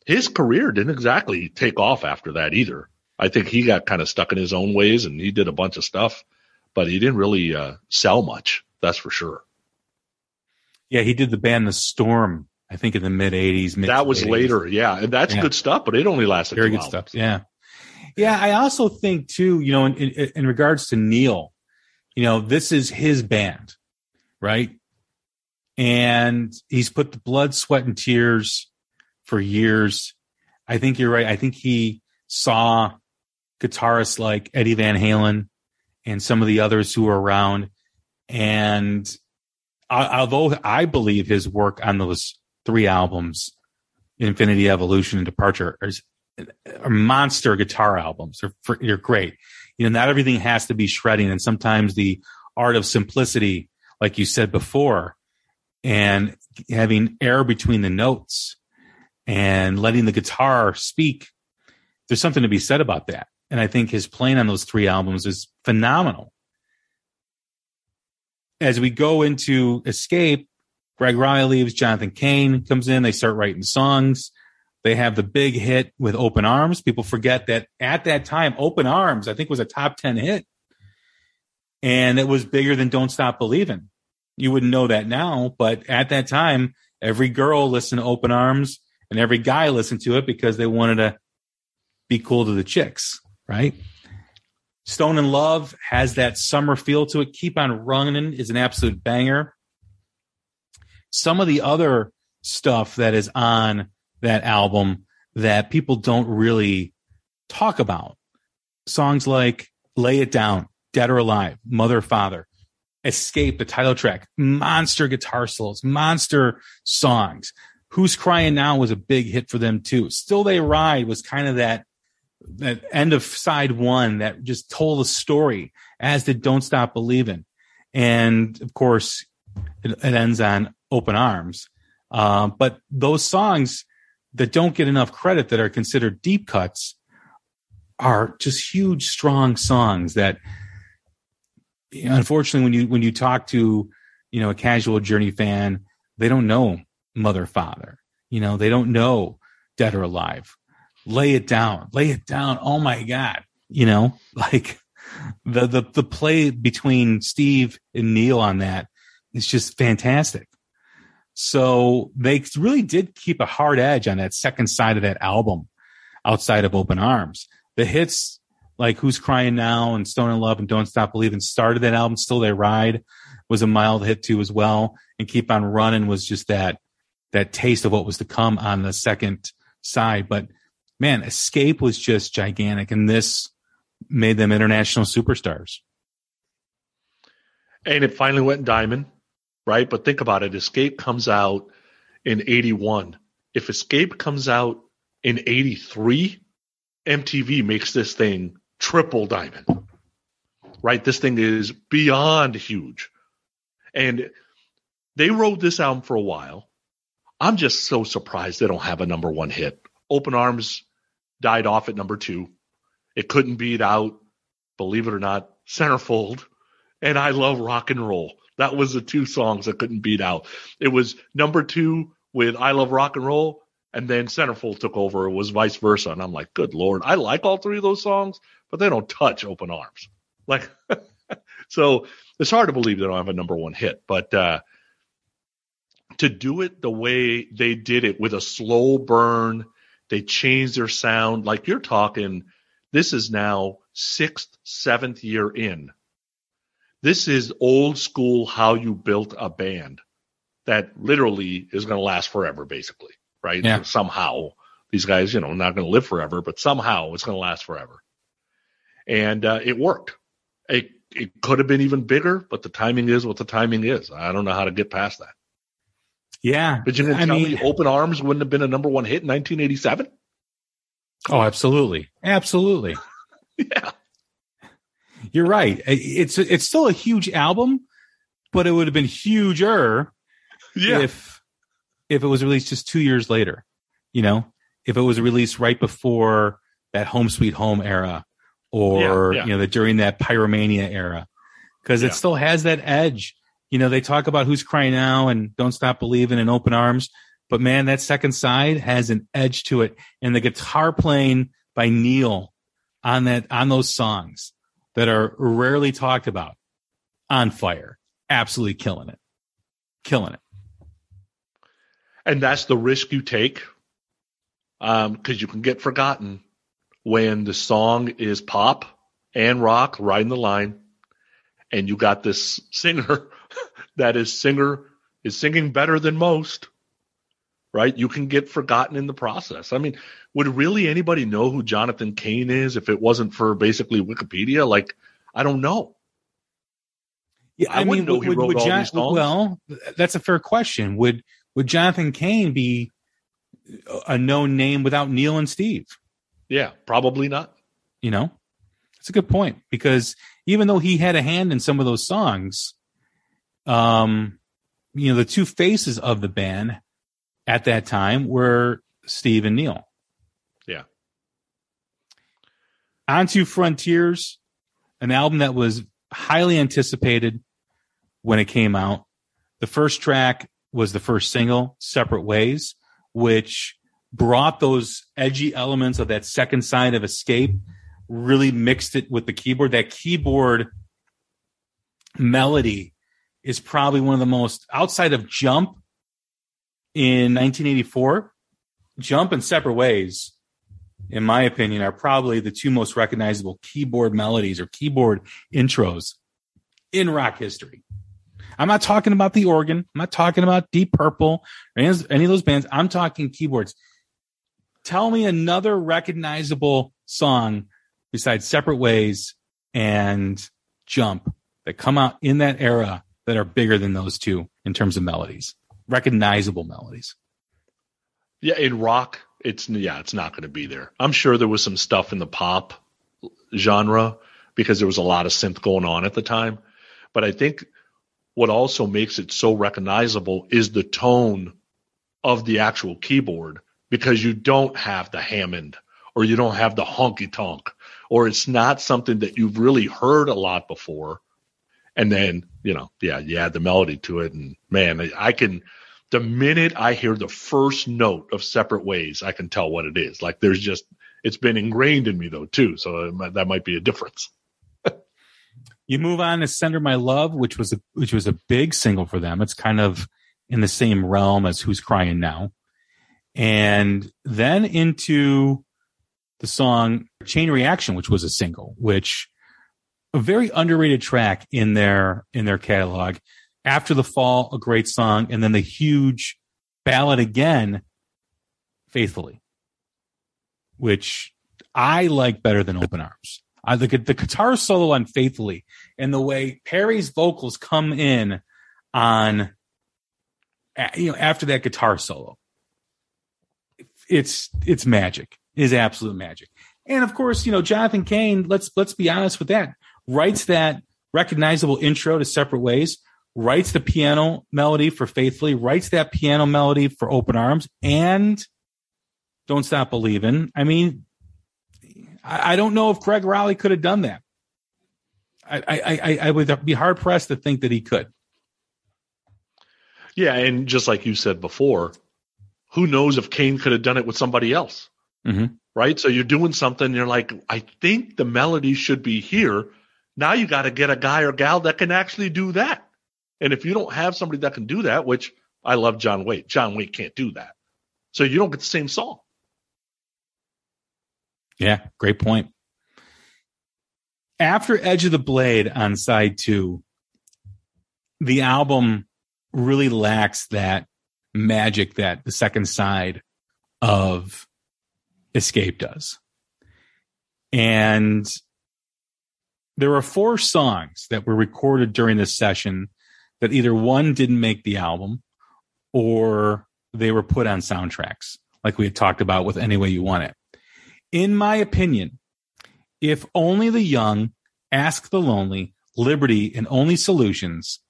His career didn't exactly take off after that either. I think he got kind of stuck in his own ways and he did a bunch of stuff but he didn't really uh, sell much. That's for sure. Yeah, he did the band The Storm. I think in the mid '80s. that was later, yeah, and that's yeah. good stuff. But it only lasted very good albums. stuff. Yeah, yeah. I also think too, you know, in, in, in regards to Neal, you know, this is his band, right? And he's put the blood, sweat, and tears for years. I think you're right. I think he saw guitarists like Eddie Van Halen and some of the others who were around. And although I believe his work on those three albums, Infinity Evolution and Departure, monster guitar albums. They're, they're great. You know, not everything has to be shredding, and sometimes the art of simplicity, like you said before, and having air between the notes and letting the guitar speak. There's something to be said about that. And I think his playing on those three albums is phenomenal. As we go into Escape, Gregg Rolie leaves, Jonathan Cain comes in, they start writing songs. They have the big hit with Open Arms. People forget that at that time, Open Arms, I think, was a top 10 hit. And it was bigger than Don't Stop Believing. You wouldn't know that now, but at that time, every girl listened to Open Arms and every guy listened to it because they wanted to be cool to the chicks right? Stone in Love has that summer feel to it. Keep on Running is an absolute banger. Some of the other stuff that is on that album that people don't really talk about. Songs like Lay It Down, Dead or Alive, Mother Father, Escape, the title track, monster guitar solos, monster songs. Who's Crying Now was a big hit for them too. Still They Ride was kind of that that end of side one that just told a story, as did Don't Stop Believing. And of course, it, it ends on Open Arms. Uh, but those songs that don't get enough credit that are considered deep cuts are just huge, strong songs that unfortunately when you when you talk to you know a casual journey fan, they don't know Mother Father. You know, they don't know Dead or Alive lay it down, lay it down. Oh my God. You know, like the, the, the play between Steve and Neal on that is just fantastic. So they really did keep a hard edge on that second side of that album outside of Open Arms. The hits like Who's Crying Now and Stone in Love and Don't Stop Believing started that album. Still They Ride was a mild hit too as well. And Keep on Running was just that, that taste of what was to come on the second side. But man, Escape was just gigantic, and this made them international superstars. and it finally went diamond, right? But think about it: Escape comes out in '81. If Escape comes out in '83, MTV makes this thing triple diamond, right? This thing is beyond huge, and they rode this album for a while. I'm just so surprised they don't have a number one hit. Open Arms died off at number two. It couldn't beat out, believe it or not, Centerfold and I Love Rock and Roll. That was the two songs that couldn't beat out. It was number two with I Love Rock and Roll, and then Centerfold took over. It was vice versa. And I'm like, good Lord, I like all three of those songs, but they don't touch Open Arms. Like, so it's hard to believe they don't have a number one hit. But uh, to do it the way they did it with a slow burn, they changed their sound. Like you're talking, this is now sixth, seventh year in. This is old school how you built a band that literally is going to last forever, basically, right? Yeah. Somehow these guys, you know, not going to live forever, but somehow it's going to last forever. And uh, it worked. It, it could have been even bigger, but the timing is what the timing is. I don't know how to get past that. Yeah. But you I tell mean- me Open Arms wouldn't have been a number one hit in 1987? Oh, absolutely. Absolutely. Yeah. You're right. It's it's still a huge album, but it would have been huger Yeah. if if it was released just two years later. You know, if it was released right before that Home Sweet Home era, or Yeah, yeah. you know, the, during that Pyromania era, because it still has that edge. You know, they talk about who's crying now and don't stop believing and open arms, but man, that second side has an edge to it, and the guitar playing by Neal on that on those songs that are rarely talked about, on fire, absolutely killing it, killing it. and that's the risk you take um, because you can get forgotten when the song is pop and rock riding the line and you got this singer that is singer is singing better than most right? You can get forgotten in the process. I mean would really anybody know who jonathan cain is if it wasn't for basically wikipedia like i don't know Yeah, I wouldn't know he wrote all these songs. Well, that's a fair question. Would would Jonathan Cain be a known name without Neal and Steve? yeah probably not You know, that's a good point because even though he had a hand in some of those songs, um, you know, the two faces of the band at that time were Steve and Neal. Yeah. Onto Frontiers, an album that was highly anticipated when it came out. The first track was the first single, Separate Ways, which brought those edgy elements of that second side of Escape, really mixed it with the keyboard. That keyboard melody is probably one of the most, outside of Jump in 1984, Jump and Separate Ways, in my opinion, are probably the two most recognizable keyboard melodies or keyboard intros in rock history. I'm not talking about the organ. I'm not talking about Deep Purple or any of those bands. I'm talking keyboards. Tell me another recognizable song besides Separate Ways and Jump that come out in that era that are bigger than those two in terms of melodies, recognizable melodies. Yeah, in rock, it's yeah, it's not going to be there. I'm sure there was some stuff in the pop genre because there was a lot of synth going on at the time, but I think what also makes it so recognizable is the tone of the actual keyboard because you don't have the Hammond or you don't have the honky tonk or it's not something that you've really heard a lot before. And then, you know, yeah, you add the melody to it and man, I can the minute I hear the first note of separate ways, I can tell what it is. Like there's just, it's been ingrained in me though too. So that might be a difference. You move on to "Send Her My Love," which was a which was a big single for them. It's kind of in the same realm as "Who's Crying Now," and then into the song "Chain Reaction," which was a single, which a very underrated track in their in their catalog. After the Fall, a great song, and then the huge ballad again, "Faithfully," which I like better than "Open Arms." I look at the guitar solo on Faithfully and the way Perry's vocals come in on, you know, after that guitar solo. It's, it's magic, it is absolute magic. And of course, you know, Jonathan Cain, let's, let's be honest with that, writes that recognizable intro to separate ways, writes the piano melody for Faithfully, writes that piano melody for Open Arms and Don't Stop Believing. I mean, I, I don't know if Gregg Rolie could have done that. I, I, I, I would be hard pressed to think that he could. Yeah, and just like you said before, who knows if Cain could have done it with somebody else? Mm-hmm. Right? So you're doing something, you're like, I think the melody should be here. Now you got to get a guy or gal that can actually do that. And if you don't have somebody that can do that, which I love John Waite, John Waite can't do that. So you don't get the same song. Yeah, great point. After Edge of the Blade on side two, the album really lacks that magic that the second side of Escape does. And there are four songs that were recorded during this session that either one didn't make the album or they were put on soundtracks, like we had talked about with Any Way You Want It in my opinion, if only the young, ask the lonely, liberty, and only solutions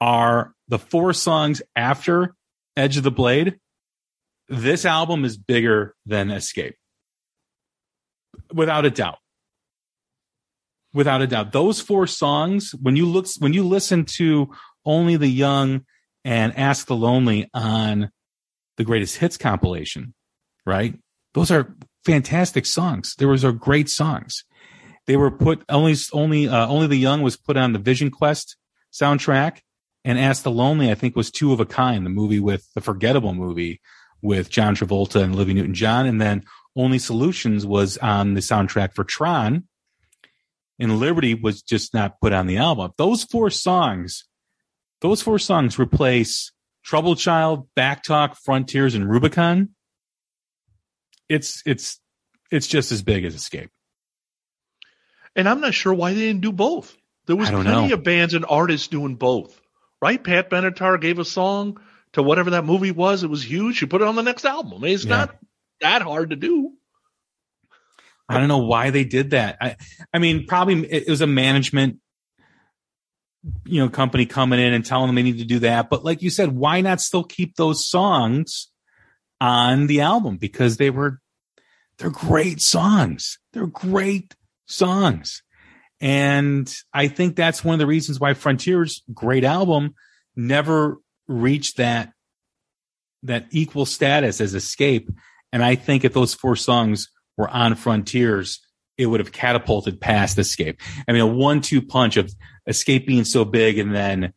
are the four songs after Edge of the Blade, this album is bigger than Escape. Without a doubt. Without a doubt. Those four songs, when you look, when you listen to Only the Young and Ask the Lonely on the greatest hits compilation, right? Those are fantastic songs. There was a great songs. They were put only only uh, only the young was put on the Vision Quest soundtrack, and Ask the Lonely I think was two of a kind, the movie with the forgettable movie with John Travolta and Olivia Newton John, and then Only Solutions was on the soundtrack for Tron, and Liberty was just not put on the album. Those four songs, those four songs replace Troubled Child, Backtalk, Frontiers, and Rubicon it's it's it's just as big as Escape. And I'm not sure why they didn't do both. There was plenty know. of bands and artists doing both, right? Pat Benatar gave a song to whatever that movie was. It was huge. You put it on the next album. It's Yeah. not that hard to do. I don't know why they did that. I I mean, probably it was a management you know company coming in and telling them they need to do that. But like you said, why not still keep those songs on the album because they were they're great songs. They're great songs. And I think that's one of the reasons why Frontiers great album never reached that that equal status as Escape. And I think if those four songs were on Frontiers, it would have catapulted past Escape. I mean, a one-two punch of Escape being so big and then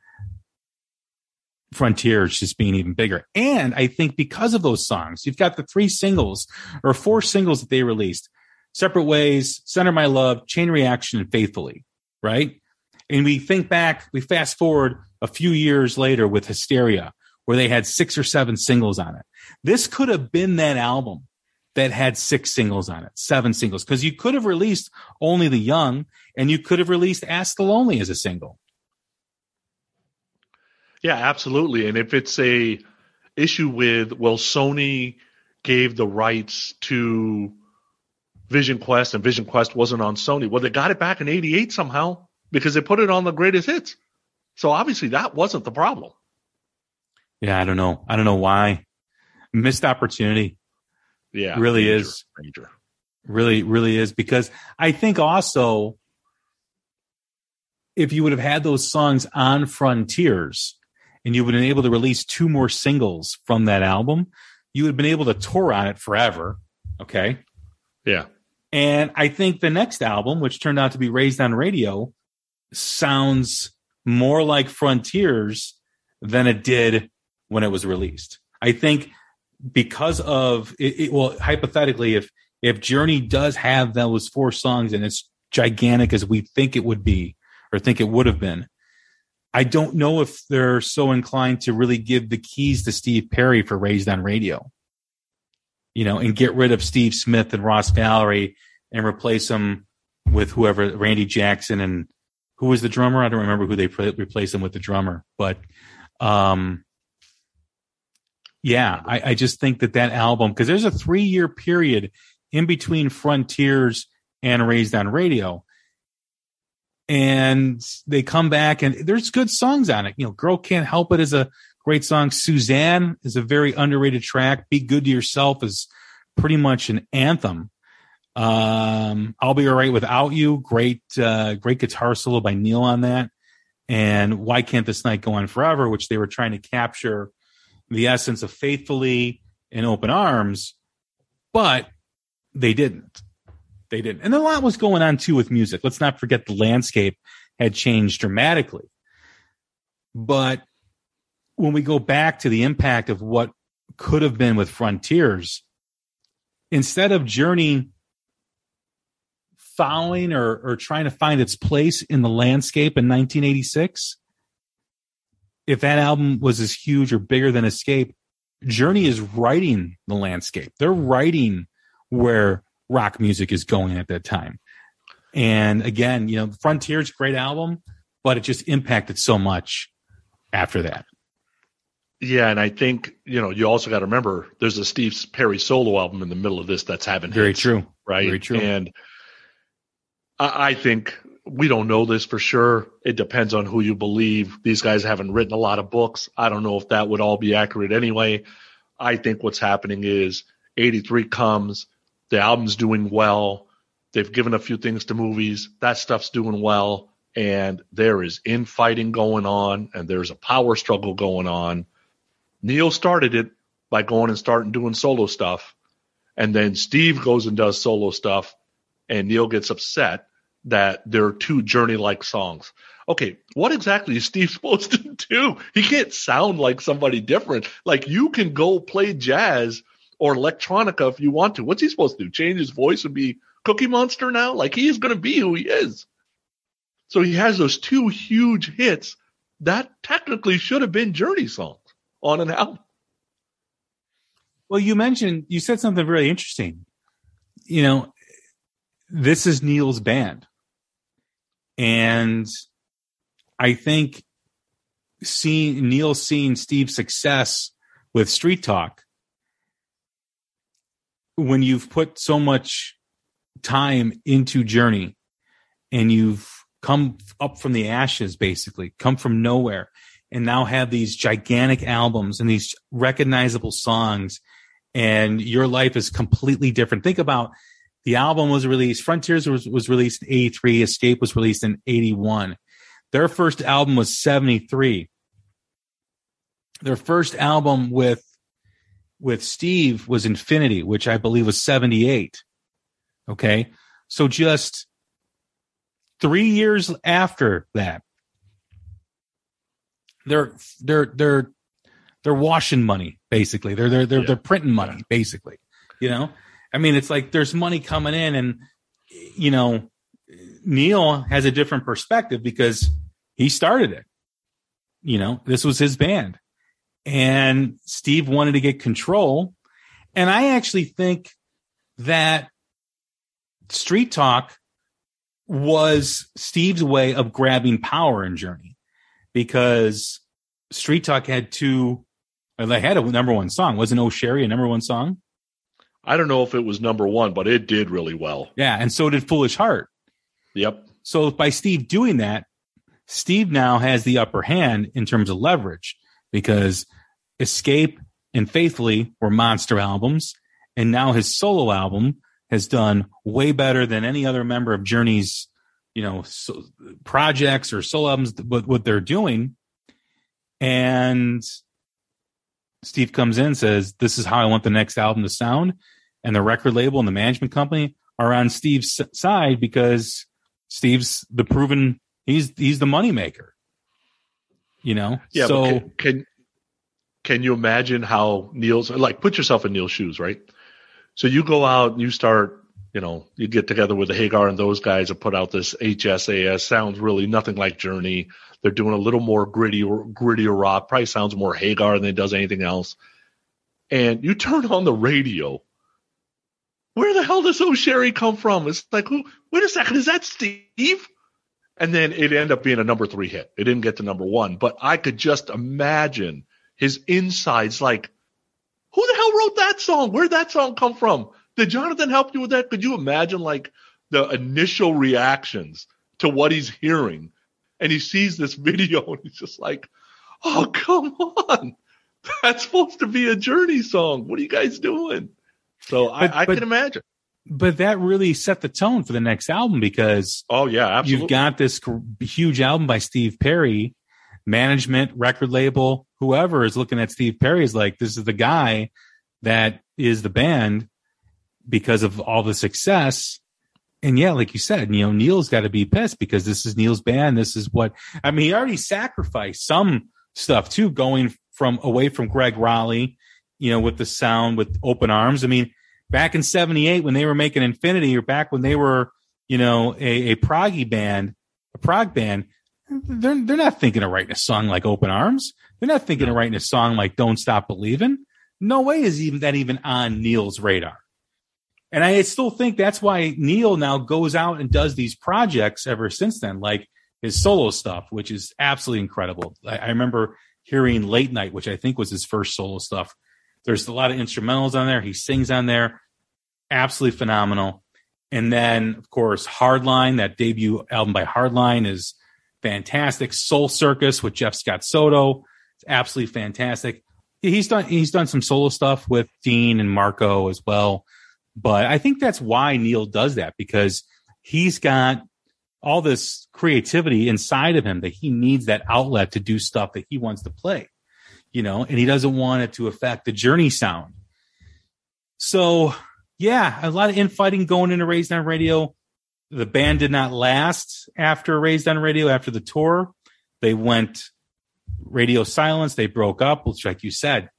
Frontiers just being even bigger. And I think because of those songs, you've got the three singles or four singles that they released Separate Ways, Send Her My Love, Chain Reaction, and Faithfully, right? And we think back, we fast forward a few years later with Hysteria, where they had six or seven singles on it. This could have been that album that had six singles on it, seven singles, because you could have released Only the Young and you could have released Ask the Lonely as a single. Yeah, absolutely. And if it's a issue with well, Sony gave the rights to Vision Quest and Vision Quest wasn't on Sony. Well, they got it back in 88 somehow because they put it on the greatest hits. So obviously that wasn't the problem. Yeah, I don't know. I don't know why. Missed opportunity. Yeah. Really major, is. Major. Really, really is because I think also if you would have had those songs on Frontiers and you would have been able to release two more singles from that album, you would have been able to tour on it forever. Okay. Yeah. And I think the next album, which turned out to be Raised on Radio, sounds more like Frontiers than it did when it was released. I think because of it, it well, hypothetically, if if Journey does have those four songs and it's gigantic as we think it would be or think it would have been, I don't know if they're so inclined to really give the keys to Steve Perry for Raised on Radio. You know, and get rid of Steve Smith and Ross Valory and replace them with whoever Randy Jackson and who was the drummer. I don't remember who they replaced him with the drummer, but um, yeah, I, I just think that that album because there's a three year period in between Frontiers and Raised on Radio. And they come back and there's good songs on it. You know, Girl Can't Help It is a great song. Suzanne is a very underrated track. Be Good to Yourself is pretty much an anthem. Um, I'll Be Alright Without You. Great, uh, great guitar solo by Neal on that. And Why Can't This Night Go On Forever, which they were trying to capture the essence of Faithfully in Open Arms, but they didn't. They didn't. And a lot was going on too with music. Let's not forget the landscape had changed dramatically. But when we go back to the impact of what could have been with Frontiers, instead of Journey following or, or trying to find its place in the landscape in 1986, if that album was as huge or bigger than Escape, Journey is writing the landscape. They're writing where rock music is going at that time. And again, you know, Frontier's great album, but it just impacted so much after that. Yeah, and I think you know you also got to remember there's a Steve Perry solo album in the middle of this that's having very hits, true, right? Very true. And I, I think we don't know this for sure. It depends on who you believe. These guys haven't written a lot of books. I don't know if that would all be accurate anyway. I think what's happening is 83 comes, the album's doing well. They've given a few things to movies. That stuff's doing well. And there is infighting going on and there's a power struggle going on. Neal started it by going and starting doing solo stuff. And then Steve goes and does solo stuff and Neal gets upset that there are two journey like songs. Okay, what exactly is Steve supposed to do? He can't sound like somebody different. Like you can go play jazz or electronica if you want to. What's he supposed to do? Change his voice and be Cookie Monster now? Like he is going to be who he is. So he has those two huge hits that technically should have been Journey songs on an album. Well, you mentioned, you said something really interesting. You know, this is Neal's band. And I think seeing Neal seeing Steve's success with Street Talk, when you've put so much time into Journey and you've come up from the ashes, basically, come from nowhere, and now have these gigantic albums and these recognizable songs, and your life is completely different. Think about the album was released, Frontiers was, was released in 83, Escape was released in 81. Their first album was 73. Their first album with with Steve was Infinity, which I believe was 78. Okay. So just three years after that, they're they're they're they're washing money, basically. They're they're they're, Yeah. they're printing money, basically. You know? I mean, it's like there's money coming in and you know, Neal has a different perspective because he started it. You know, this was his band. And Steve wanted to get control. And I actually think that Street Talk was Steve's way of grabbing power in Journey because Street Talk had two, they had a number one song. Wasn't Oh Sherrie a number one song? I don't know if it was number one, but it did really well. Yeah. And so did Foolish Heart. Yep. So by Steve doing that, Steve now has the upper hand in terms of leverage because Escape and Faithfully were monster albums. And now his solo album has done way better than any other member of Journey's, you know, so, projects or solo albums, what, what they're doing. And Steve comes in and says, This is how I want the next album to sound. And the record label and the management company are on Steve's side because Steve's the proven he's he's the moneymaker. You know? Yeah. So can, can can you imagine how Neal's like put yourself in Neal's shoes, right? So you go out and you start, you know, you get together with the Hagar and those guys and put out this HSAS. Sounds really nothing like Journey. They're doing a little more gritty or grittier rock. Probably sounds more Hagar than it does anything else. And you turn on the radio. Where the hell does O'Sherry come from? It's like, who? Wait a second, is that Steve? And then it ended up being a number three hit. It didn't get to number one, but I could just imagine his insides. Like, who the hell wrote that song? Where'd that song come from? Did Jonathan help you with that? Could you imagine like the initial reactions to what he's hearing? And he sees this video and he's just like, oh, come on. That's supposed to be a Journey song. What are you guys doing? So But- I, I but- can imagine. But that really set the tone for the next album because Oh yeah, absolutely. you've got this huge album by Steve Perry, management, record label, whoever is looking at Steve Perry is like, this is the guy that is the band because of all the success. And yeah, like you said, you know, Neal's got to be pissed because this is Neal's band. This is what I mean. He already sacrificed some stuff too, going from away from Gregg Rolie, you know, with the sound with open arms. I mean, back in 78 when they were making Infinity or back when they were, you know, a, a proggy band, a prog band, they're, they're not thinking of writing a song like Open Arms. They're not thinking of writing a song like Don't Stop Believing. No way is even that even on Neal's radar. And I still think that's why Neil now goes out and does these projects ever since then, like his solo stuff, which is absolutely incredible. I, I remember hearing Late Night, which I think was his first solo stuff. There's a lot of instrumentals on there. He sings on there. Absolutely phenomenal. And then, of course, Hardline, that debut album by Hardline is fantastic. Soul Circus with Jeff Scott Soto. It's absolutely fantastic. He's done he's done some solo stuff with Deen and Marco as well. But I think that's why Neal does that because he's got all this creativity inside of him that he needs that outlet to do stuff that he wants to play, you know, and he doesn't want it to affect the journey sound. So, yeah, a lot of infighting going into Raised on Radio. The band did not last after Raised on Radio after the tour. They went radio silence. They broke up, which, like you said,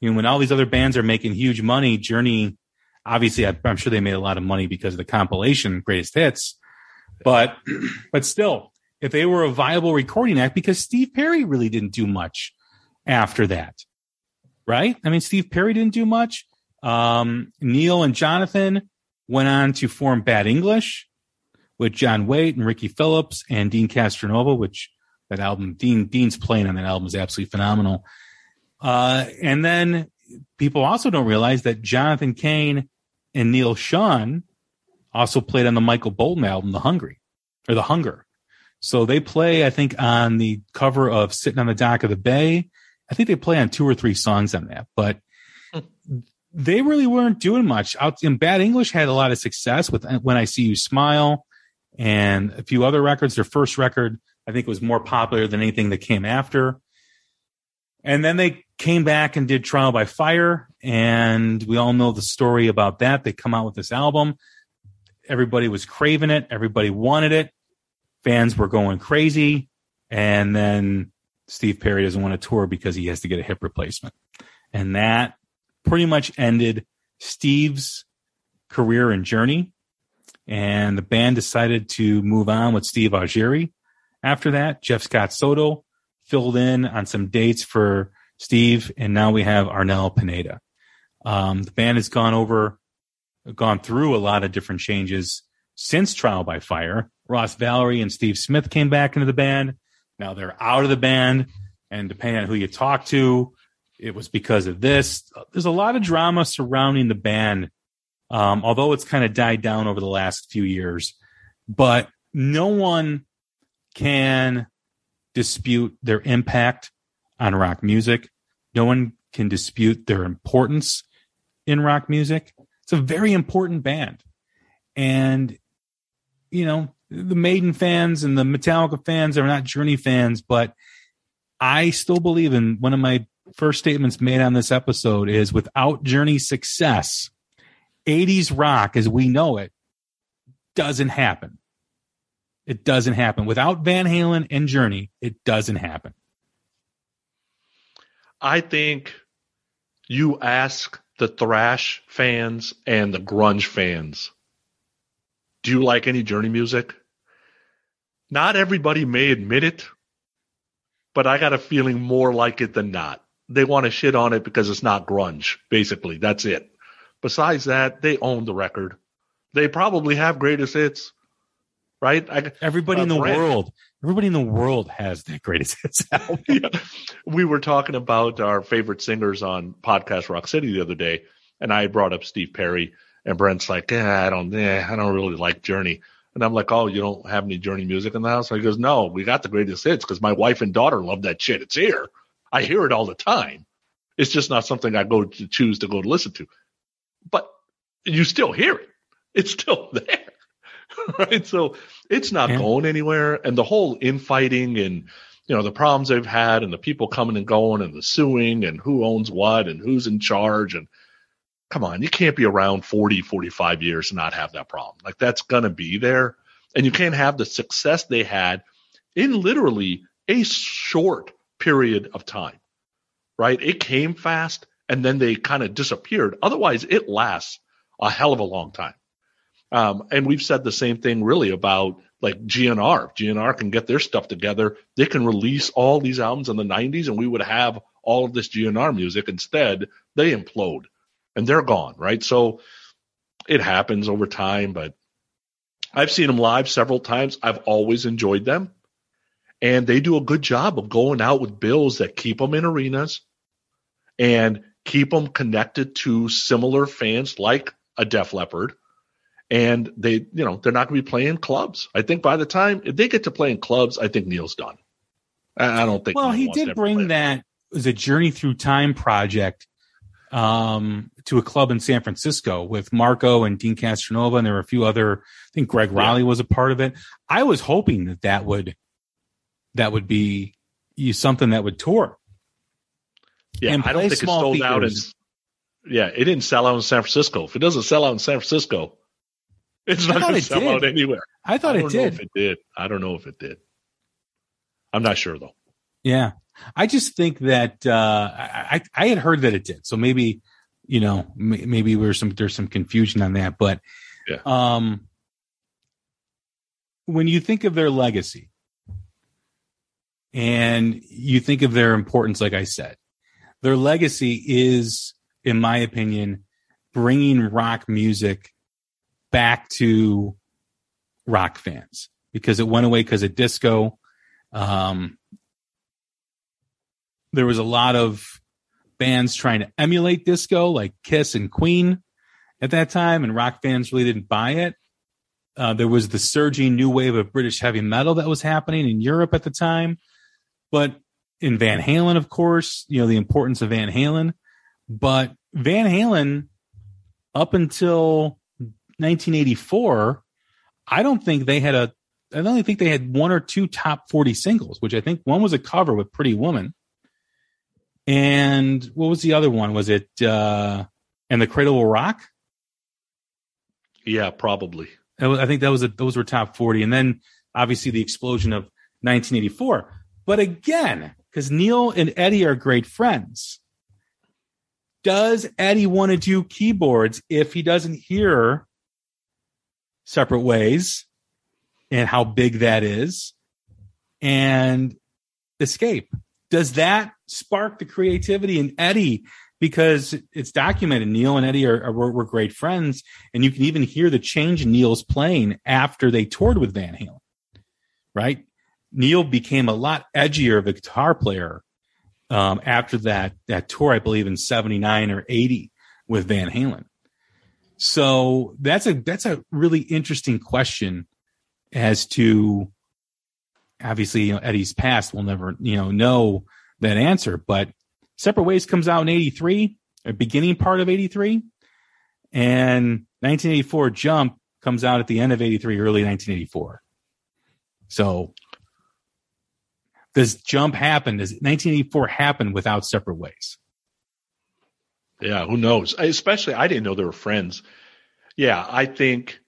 you know, when all these other bands are making huge money, Journey, obviously, I- I'm sure they made a lot of money because of the compilation Greatest Hits, but but still, if they were a viable recording act, because Steve Perry really didn't do much after that, right? I mean, Steve Perry didn't do much. Um, Neal and Jonathan went on to form Bad English with John Waite and Ricky Phillips and Deen Castronovo, which that album, Deen Deen's playing on that album is absolutely phenomenal. Uh, and then people also don't realize that Jonathan Cain and Neal Schon also played on the Michael Bolton album, The Hungry or The Hunger. So they play, I think, on the cover of Sitting on the Dock of the Bay. I think they play on two or three songs on that, but hmm. they really weren't doing much. Out in Bad English had a lot of success with uh, When I See You Smile and a few other records. Their first record, I think, was more popular than anything that came after. And then they came back and did Trial by Fire. And we all know the story about that. They come out with this album. Everybody was craving it. Everybody wanted it. Fans were going crazy. And then Steve Perry doesn't want to tour because he has to get a hip replacement. And that pretty much ended Steve's career and journey. And the band decided to move on with Steve Augeri. After that, Jeff Scott Soto filled in on some dates for Steve, and now we have Arnel Pineda. Um, the band has gone over, gone through a lot of different changes since Trial by Fire. Ross Valory and Steve Smith came back into the band. Now they're out of the band, and depending on who you talk to, it was because of this. There's a lot of drama surrounding the band, um, although it's kind of died down over the last few years. But no one can dispute their impact on rock music. No one can dispute their importance in rock music. It's a very important band. And, you know, the Maiden fans and the Metallica fans are not Journey fans, but I still believe in one of my first statements made on this episode is without Journey success, 80s rock as we know it doesn't happen. It doesn't happen. Without Van Halen and Journey, it doesn't happen. I think you ask the thrash fans and the grunge fans, do you like any Journey music? Not everybody may admit it, but I got a feeling more like it than not. They want to shit on it because it's not grunge, basically. That's it. Besides that, they own the record. They probably have greatest hits, right? I, Everybody Uh, in the Brent- world, everybody in the world has that greatest hits album. Yeah. We were talking about our favorite singers on podcast Rock City the other day, and I brought up Steve Perry, and Brent's like, eh, I don't, eh, I don't really like Journey. And I'm like, oh, you don't have any Journey music in the house? And he goes, no, we got the greatest hits because my wife and daughter love that shit. It's here. I hear it all the time. It's just not something I go to choose to go to listen to. But you still hear it. It's still there. right? So it's not Yeah. going anywhere. And the whole infighting and you know the problems they've had and the people coming and going and the suing and who owns what and who's in charge and come on you can't be around 40 45 years and not have that problem. Like that's going to be there. And you can't have the success they had in literally a short period of time right? It came fast and then they kind of disappeared. Otherwise it lasts a hell of a long time. Um, and we've said the same thing really about like GNR. If GNR can get their stuff together, they can release all these albums in the 90s and we would have all of this GNR music. Instead, they implode and they're gone, right? So it happens over time, but I've seen them live several times. I've always enjoyed them. And they do a good job of going out with bills that keep them in arenas and keep them connected to similar fans like a Def Leppard and they, you know, they're not going to be playing clubs. I think by the time if they get to playing clubs, I think Neal's done. I, I don't think. Well, Neil he did bring that as a Journey Through Time project um, to a club in San Francisco with Marco and Deen Castronovo, and there were a few other. I think Gregg Yeah. Was a part of it. I was hoping that that would that would be you something that would tour. Yeah, I don't think it sold out in. Yeah, it didn't sell out in San Francisco. If it doesn't sell out in San Francisco, it's not going to sell did. out anywhere. I thought I it did. if it did. I don't know if it did. I'm not sure though. Yeah, I just think that uh, I I had heard that it did. So maybe you know maybe there's some there's some confusion on that. But Yeah. um, when you think of their legacy and you think of their importance, like I said, their legacy is, in my opinion, bringing rock music back to rock fans because it went away because of disco. Um, there was a lot of bands trying to emulate disco, like Kiss and Queen at that time, and rock fans really didn't buy it. Uh, there was the surging new wave of British heavy metal that was happening in Europe at the time. But in Van Halen, of course, you know, the importance of Van Halen. But Van Halen, up until 1984, I don't think they had a, I only think they had one or two top 40 singles, which I think one was a cover with Pretty Woman. And what was the other one? Was it, uh, And the Cradle Will Rock? Yeah, probably. I think that was a, those were top 40. And then obviously the explosion of 1984. But again, because Neal and Eddie are great friends, does Eddie want to do keyboards if he doesn't hear separate ways and how big that is and escape? Does that spark the creativity in Eddie? Because it's documented. Neal and Eddie are, are were, great friends, and you can even hear the change in Neal's playing after they toured with Van Halen. Right? Neil became a lot edgier of a guitar player um, after that that tour, I believe in '79 or '80 with Van Halen. So that's a that's a really interesting question as to obviously you know, Eddie's past. We'll never you know know that answer, but Separate Ways comes out in '83, a beginning part of '83, and 1984 Jump comes out at the end of '83, early 1984. So does Jump happen? Does 1984 happen without Separate Ways? Yeah, who knows? Especially, I didn't know they were friends. Yeah, I think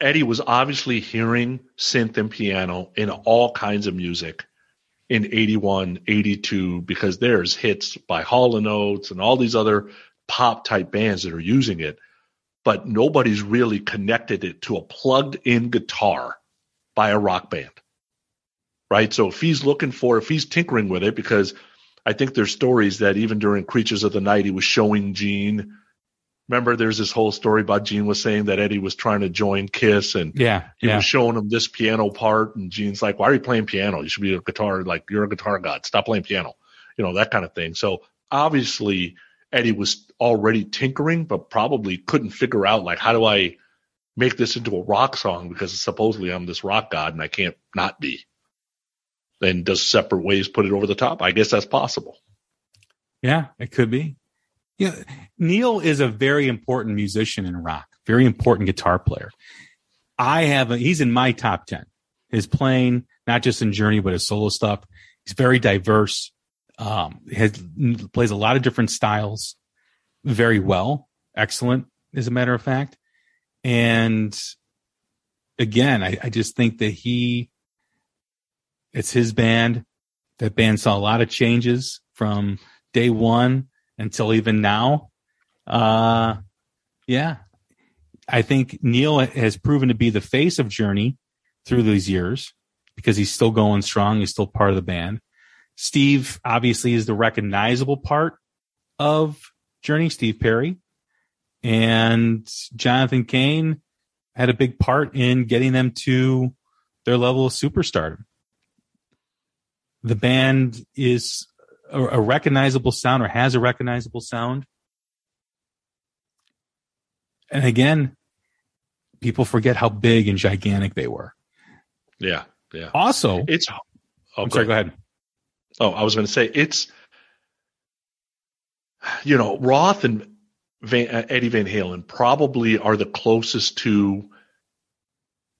Eddie was obviously hearing synth and piano in all kinds of music in 81, 82, because there's hits by Hall and Oates and all these other pop type bands that are using it, but nobody's really connected it to a plugged in guitar by a rock band. Right. So if he's looking for, if he's tinkering with it, because I think there's stories that even during Creatures of the Night, he was showing Gene. Remember, there's this whole story about Gene was saying that Eddie was trying to join Kiss, and Yeah, he yeah. was showing him this piano part, and Gene's like, "Why are you playing piano? You should be a guitar. Like you're a guitar god. Stop playing piano." You know that kind of thing. So obviously, Eddie was already tinkering, but probably couldn't figure out like how do I make this into a rock song because supposedly I'm this rock god and I can't not be. Then does separate ways put it over the top? I guess that's possible. Yeah, it could be. Yeah, Neal is a very important musician in rock, very important guitar player. I have a, he's in my top 10. His playing, not just in Journey, but his solo stuff. He's very diverse. Um, has plays a lot of different styles very well. Excellent, as a matter of fact. And again, I, I just think that he, it's his band. That band saw a lot of changes from day one until even now. Uh, yeah, I think Neal has proven to be the face of Journey through these years because he's still going strong. He's still part of the band. Steve obviously is the recognizable part of Journey, Steve Perry. And Jonathan Cain had a big part in getting them to their level of superstardom. The band is a, a recognizable sound or has a recognizable sound. And again, people forget how big and gigantic they were. Yeah, yeah. Also, It's. Oh, I'm sorry, go ahead. Oh, I was going to say it's, you know, Roth and Van, uh, Eddie Van Halen probably are the closest to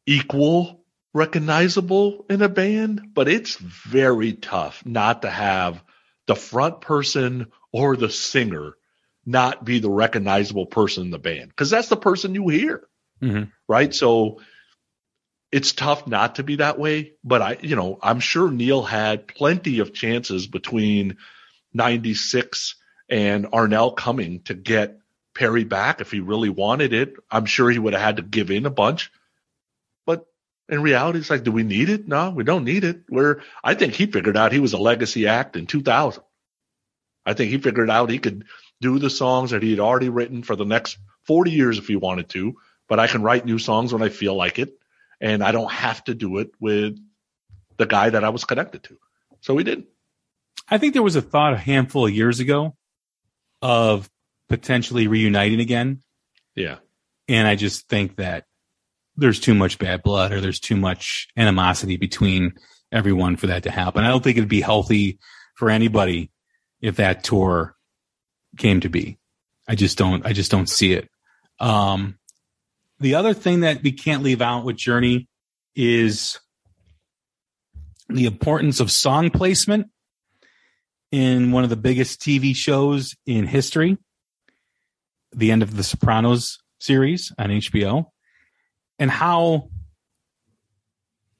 equal recognizable in a band, but it's very tough not to have the front person or the singer not be the recognizable person in the band because that's the person you hear, Mhm. right? So it's tough not to be that way, but I, you know, I'm sure Neal had plenty of chances between 96 and Arnel coming to get Perry back if he really wanted it. I'm sure he would have had to give in a bunch. In reality, it's like, do we need it? No, we don't need it. We're, I think he figured out he was a legacy act in 2000. I think he figured out he could do the songs that he had already written for the next 40 years if he wanted to, but I can write new songs when I feel like it. And I don't have to do it with the guy that I was connected to. So he didn't. I think there was a thought a handful of years ago of potentially reuniting again. Yeah. And I just think that there's too much bad blood or there's too much animosity between everyone for that to happen. I don't think it'd be healthy for anybody if that tour came to be. I just don't, I just don't see it. Um, the other thing that we can't leave out with Journey is the importance of song placement in one of the biggest TV shows in history, the end of the Sopranos series on HBO, and how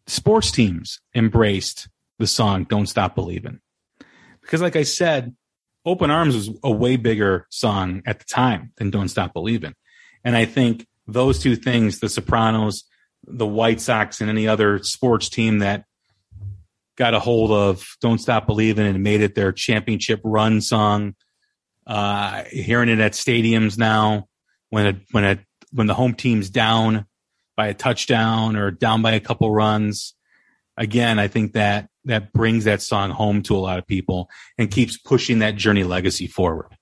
sports teams embraced the song Don't Stop Believing. Because, like I said, Open Arms was a way bigger song at the time than Don't Stop Believing. And I think those two things, the Sopranos, the White Sox, and any other sports team that got a hold of Don't Stop Believing and made it their championship run song. Uh, hearing it at stadiums now when a, when a, when the home team's down by a touchdown or down by a couple runs. Again, I think that that brings that song home to a lot of people and keeps pushing that journey legacy forward.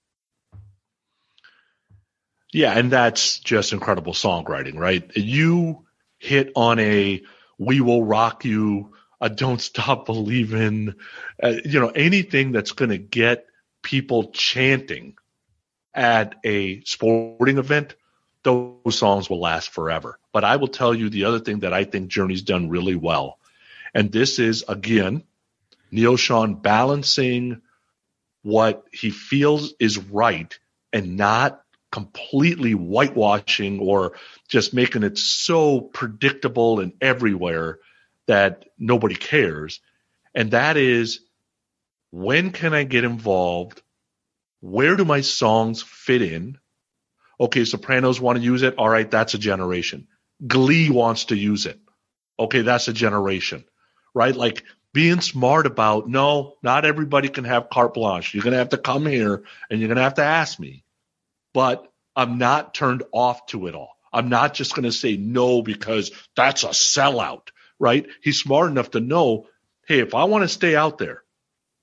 Yeah, and that's just incredible songwriting, right? You hit on a "We Will Rock You," a "Don't Stop Believing," uh, you know, anything that's going to get people chanting at a sporting event. Those songs will last forever. But I will tell you the other thing that I think Journey's done really well, and this is again Neal Schon balancing what he feels is right and not completely whitewashing or just making it so predictable and everywhere that nobody cares. And that is when can I get involved? Where do my songs fit in? Okay, Sopranos want to use it. All right, that's a generation. Glee wants to use it. Okay, that's a generation, right? Like being smart about no, not everybody can have carte blanche. You're going to have to come here and you're going to have to ask me. But I'm not turned off to it all. I'm not just going to say no because that's a sellout, right? He's smart enough to know, hey, if I want to stay out there,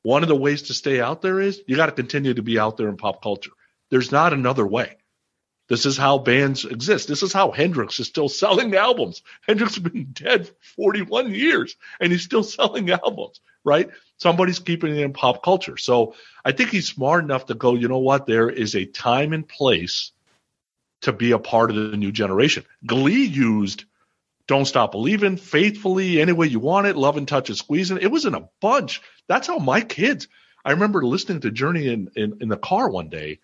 one of the ways to stay out there is you got to continue to be out there in pop culture. There's not another way. This is how bands exist. This is how Hendrix is still selling albums. Hendrix has been dead 41 years and he's still selling albums, right? Somebody's keeping it in pop culture. So I think he's smart enough to go, you know what? There is a time and place to be a part of the new generation. Glee used Don't Stop Believing, Faithfully, Any Way You Want It, Lovin', Touchin', Squeezin'. It was in a bunch. That's how my kids, I remember listening to Journey in, in, in the car one day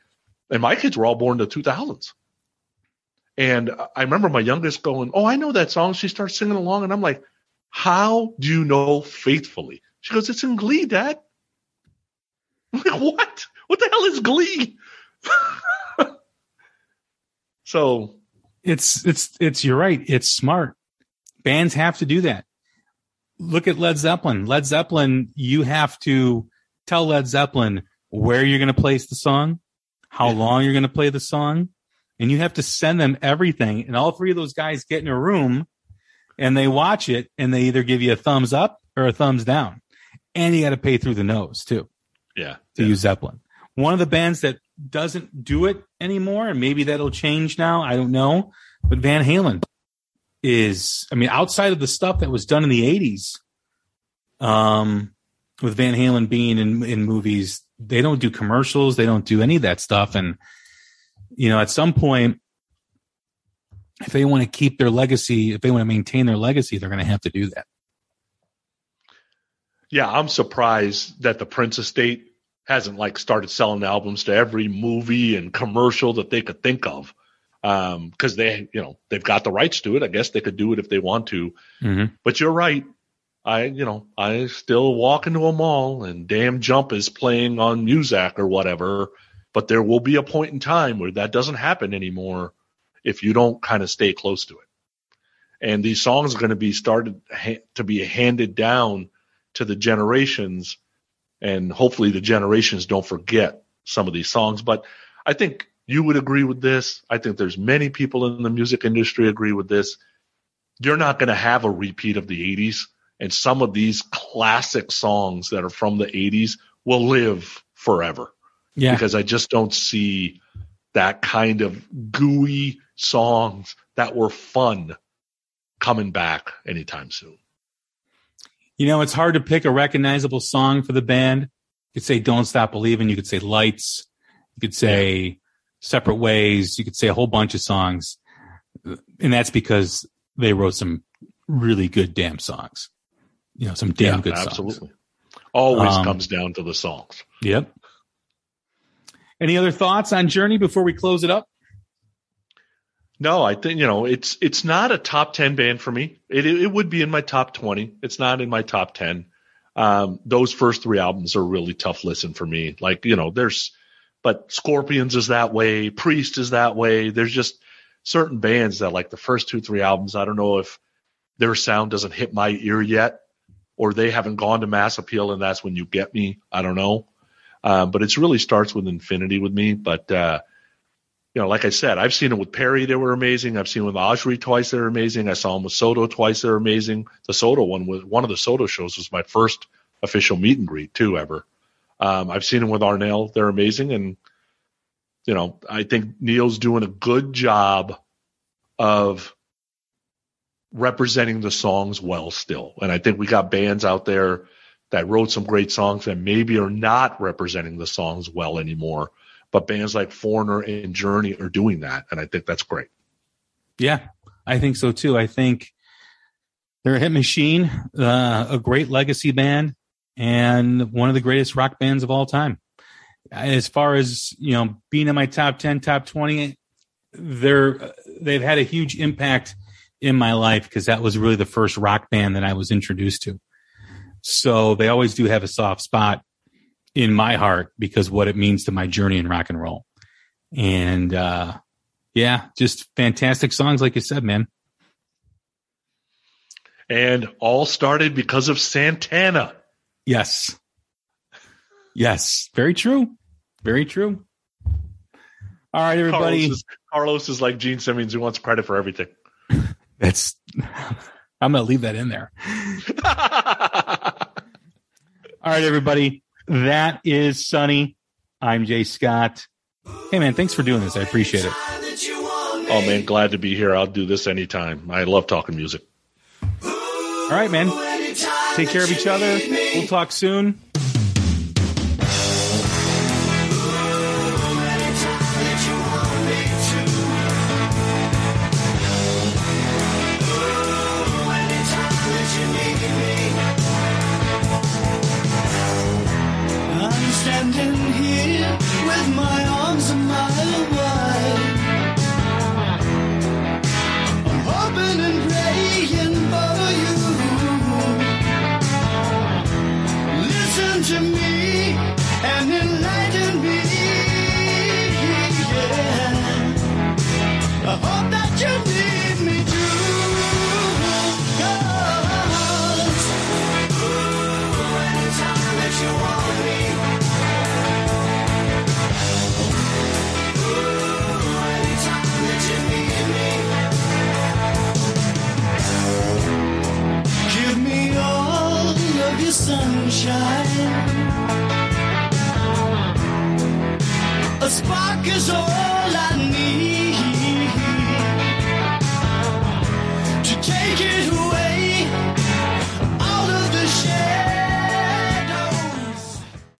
and my kids were all born in the 2000s. And I remember my youngest going, Oh, I know that song. She starts singing along. And I'm like, How do you know faithfully? She goes, It's in Glee, Dad. I'm like, What? What the hell is Glee? so it's it's it's you're right. It's smart. Bands have to do that. Look at Led Zeppelin. Led Zeppelin, you have to tell Led Zeppelin where you're going to place the song, how long you're going to play the song, and you have to send them everything. And all three of those guys get in a room and they watch it and they either give you a thumbs up or a thumbs down. And you got to pay through the nose too yeah. to yeah. use Zeppelin. One of the bands that doesn't do it anymore, and maybe that'll change now. I don't know. But Van Halen is, I mean, outside of the stuff that was done in the 80s, um, with Van Halen being in, in movies, they don't do commercials. They don't do any of that stuff. And, you know, at some point, if they want to keep their legacy, if they want to maintain their legacy, they're going to have to do that. Yeah, I'm surprised that the Prince estate hasn't like started selling albums to every movie and commercial that they could think of. Um, cause they, you know, they've got the rights to it. I guess they could do it if they want to, Mm-hmm. but you're right. I, you know, I still walk into a mall and damn jump is playing on Muzak or whatever, but there will be a point in time where that doesn't happen anymore if you don't kind of stay close to it. And these songs are going to be started ha- to be handed down to the generations and hopefully the generations don't forget some of these songs. But I think you would agree with this. I think there's many people in the music industry agree with this. You're not going to have a repeat of the 80s and some of these classic songs that are from the 80s will live forever Yeah. because I just don't see that kind of gooey songs that were fun coming back anytime soon. You know, it's hard to pick a recognizable song for the band. You could say Don't Stop Believing. You could say Lights. You could say Separate Ways. You could say a whole bunch of songs. And that's because they wrote some really good damn songs. You know, some damn good songs. absolutely. Always Um, comes down to the songs. Yep. Any other thoughts on Journey before we close it up? No, I think you know it's it's not a top ten band for me. It it would be in my top twenty. It's not in my top ten. Um, those first three albums are really tough listen for me. Like you know, there's but Scorpions is that way, Priest is that way. There's just certain bands that like the first two three albums. I don't know if their sound doesn't hit my ear yet, or they haven't gone to mass appeal, and that's when you get me. I don't know, um, but it's really starts with Infinity with me. But uh, you know, like I said, I've seen it with Perry. They were amazing. I've seen it with Augeri twice. They're amazing. I saw them with Soto twice. They're amazing. The Soto one was one of the Soto shows was my first official meet and greet too ever. Um, I've seen them with Arnel. They're amazing. And, you know, I think Neal's doing a good job of representing the songs well still. And I think we got bands out there that wrote some great songs that maybe are not representing the songs well anymore but bands like Foreigner and Journey are doing that, and I think that's great. Yeah, I think so too. I think they're a hit machine, uh, a great legacy band, and one of the greatest rock bands of all time. As far as you know, being in my top ten, top twenty, they're they've had a huge impact in my life because that was really the first rock band that I was introduced to. So they always do have a soft spot in my heart because what it means to my journey in rock and roll. And uh yeah, just fantastic songs, like you said, man. And all started because of Santana. Yes. Yes. Very true. Very true. All right, everybody. Carlos is, Carlos is like Gene Simmons who wants credit for everything. That's I'm gonna leave that in there. All right, everybody. That is Sonny. I'm Jay Scott. Hey man, thanks for doing this. I appreciate it. oh man, glad to be here. I'll do this anytime. I love talking music. All right, man. Take care of each other. We'll talk soon.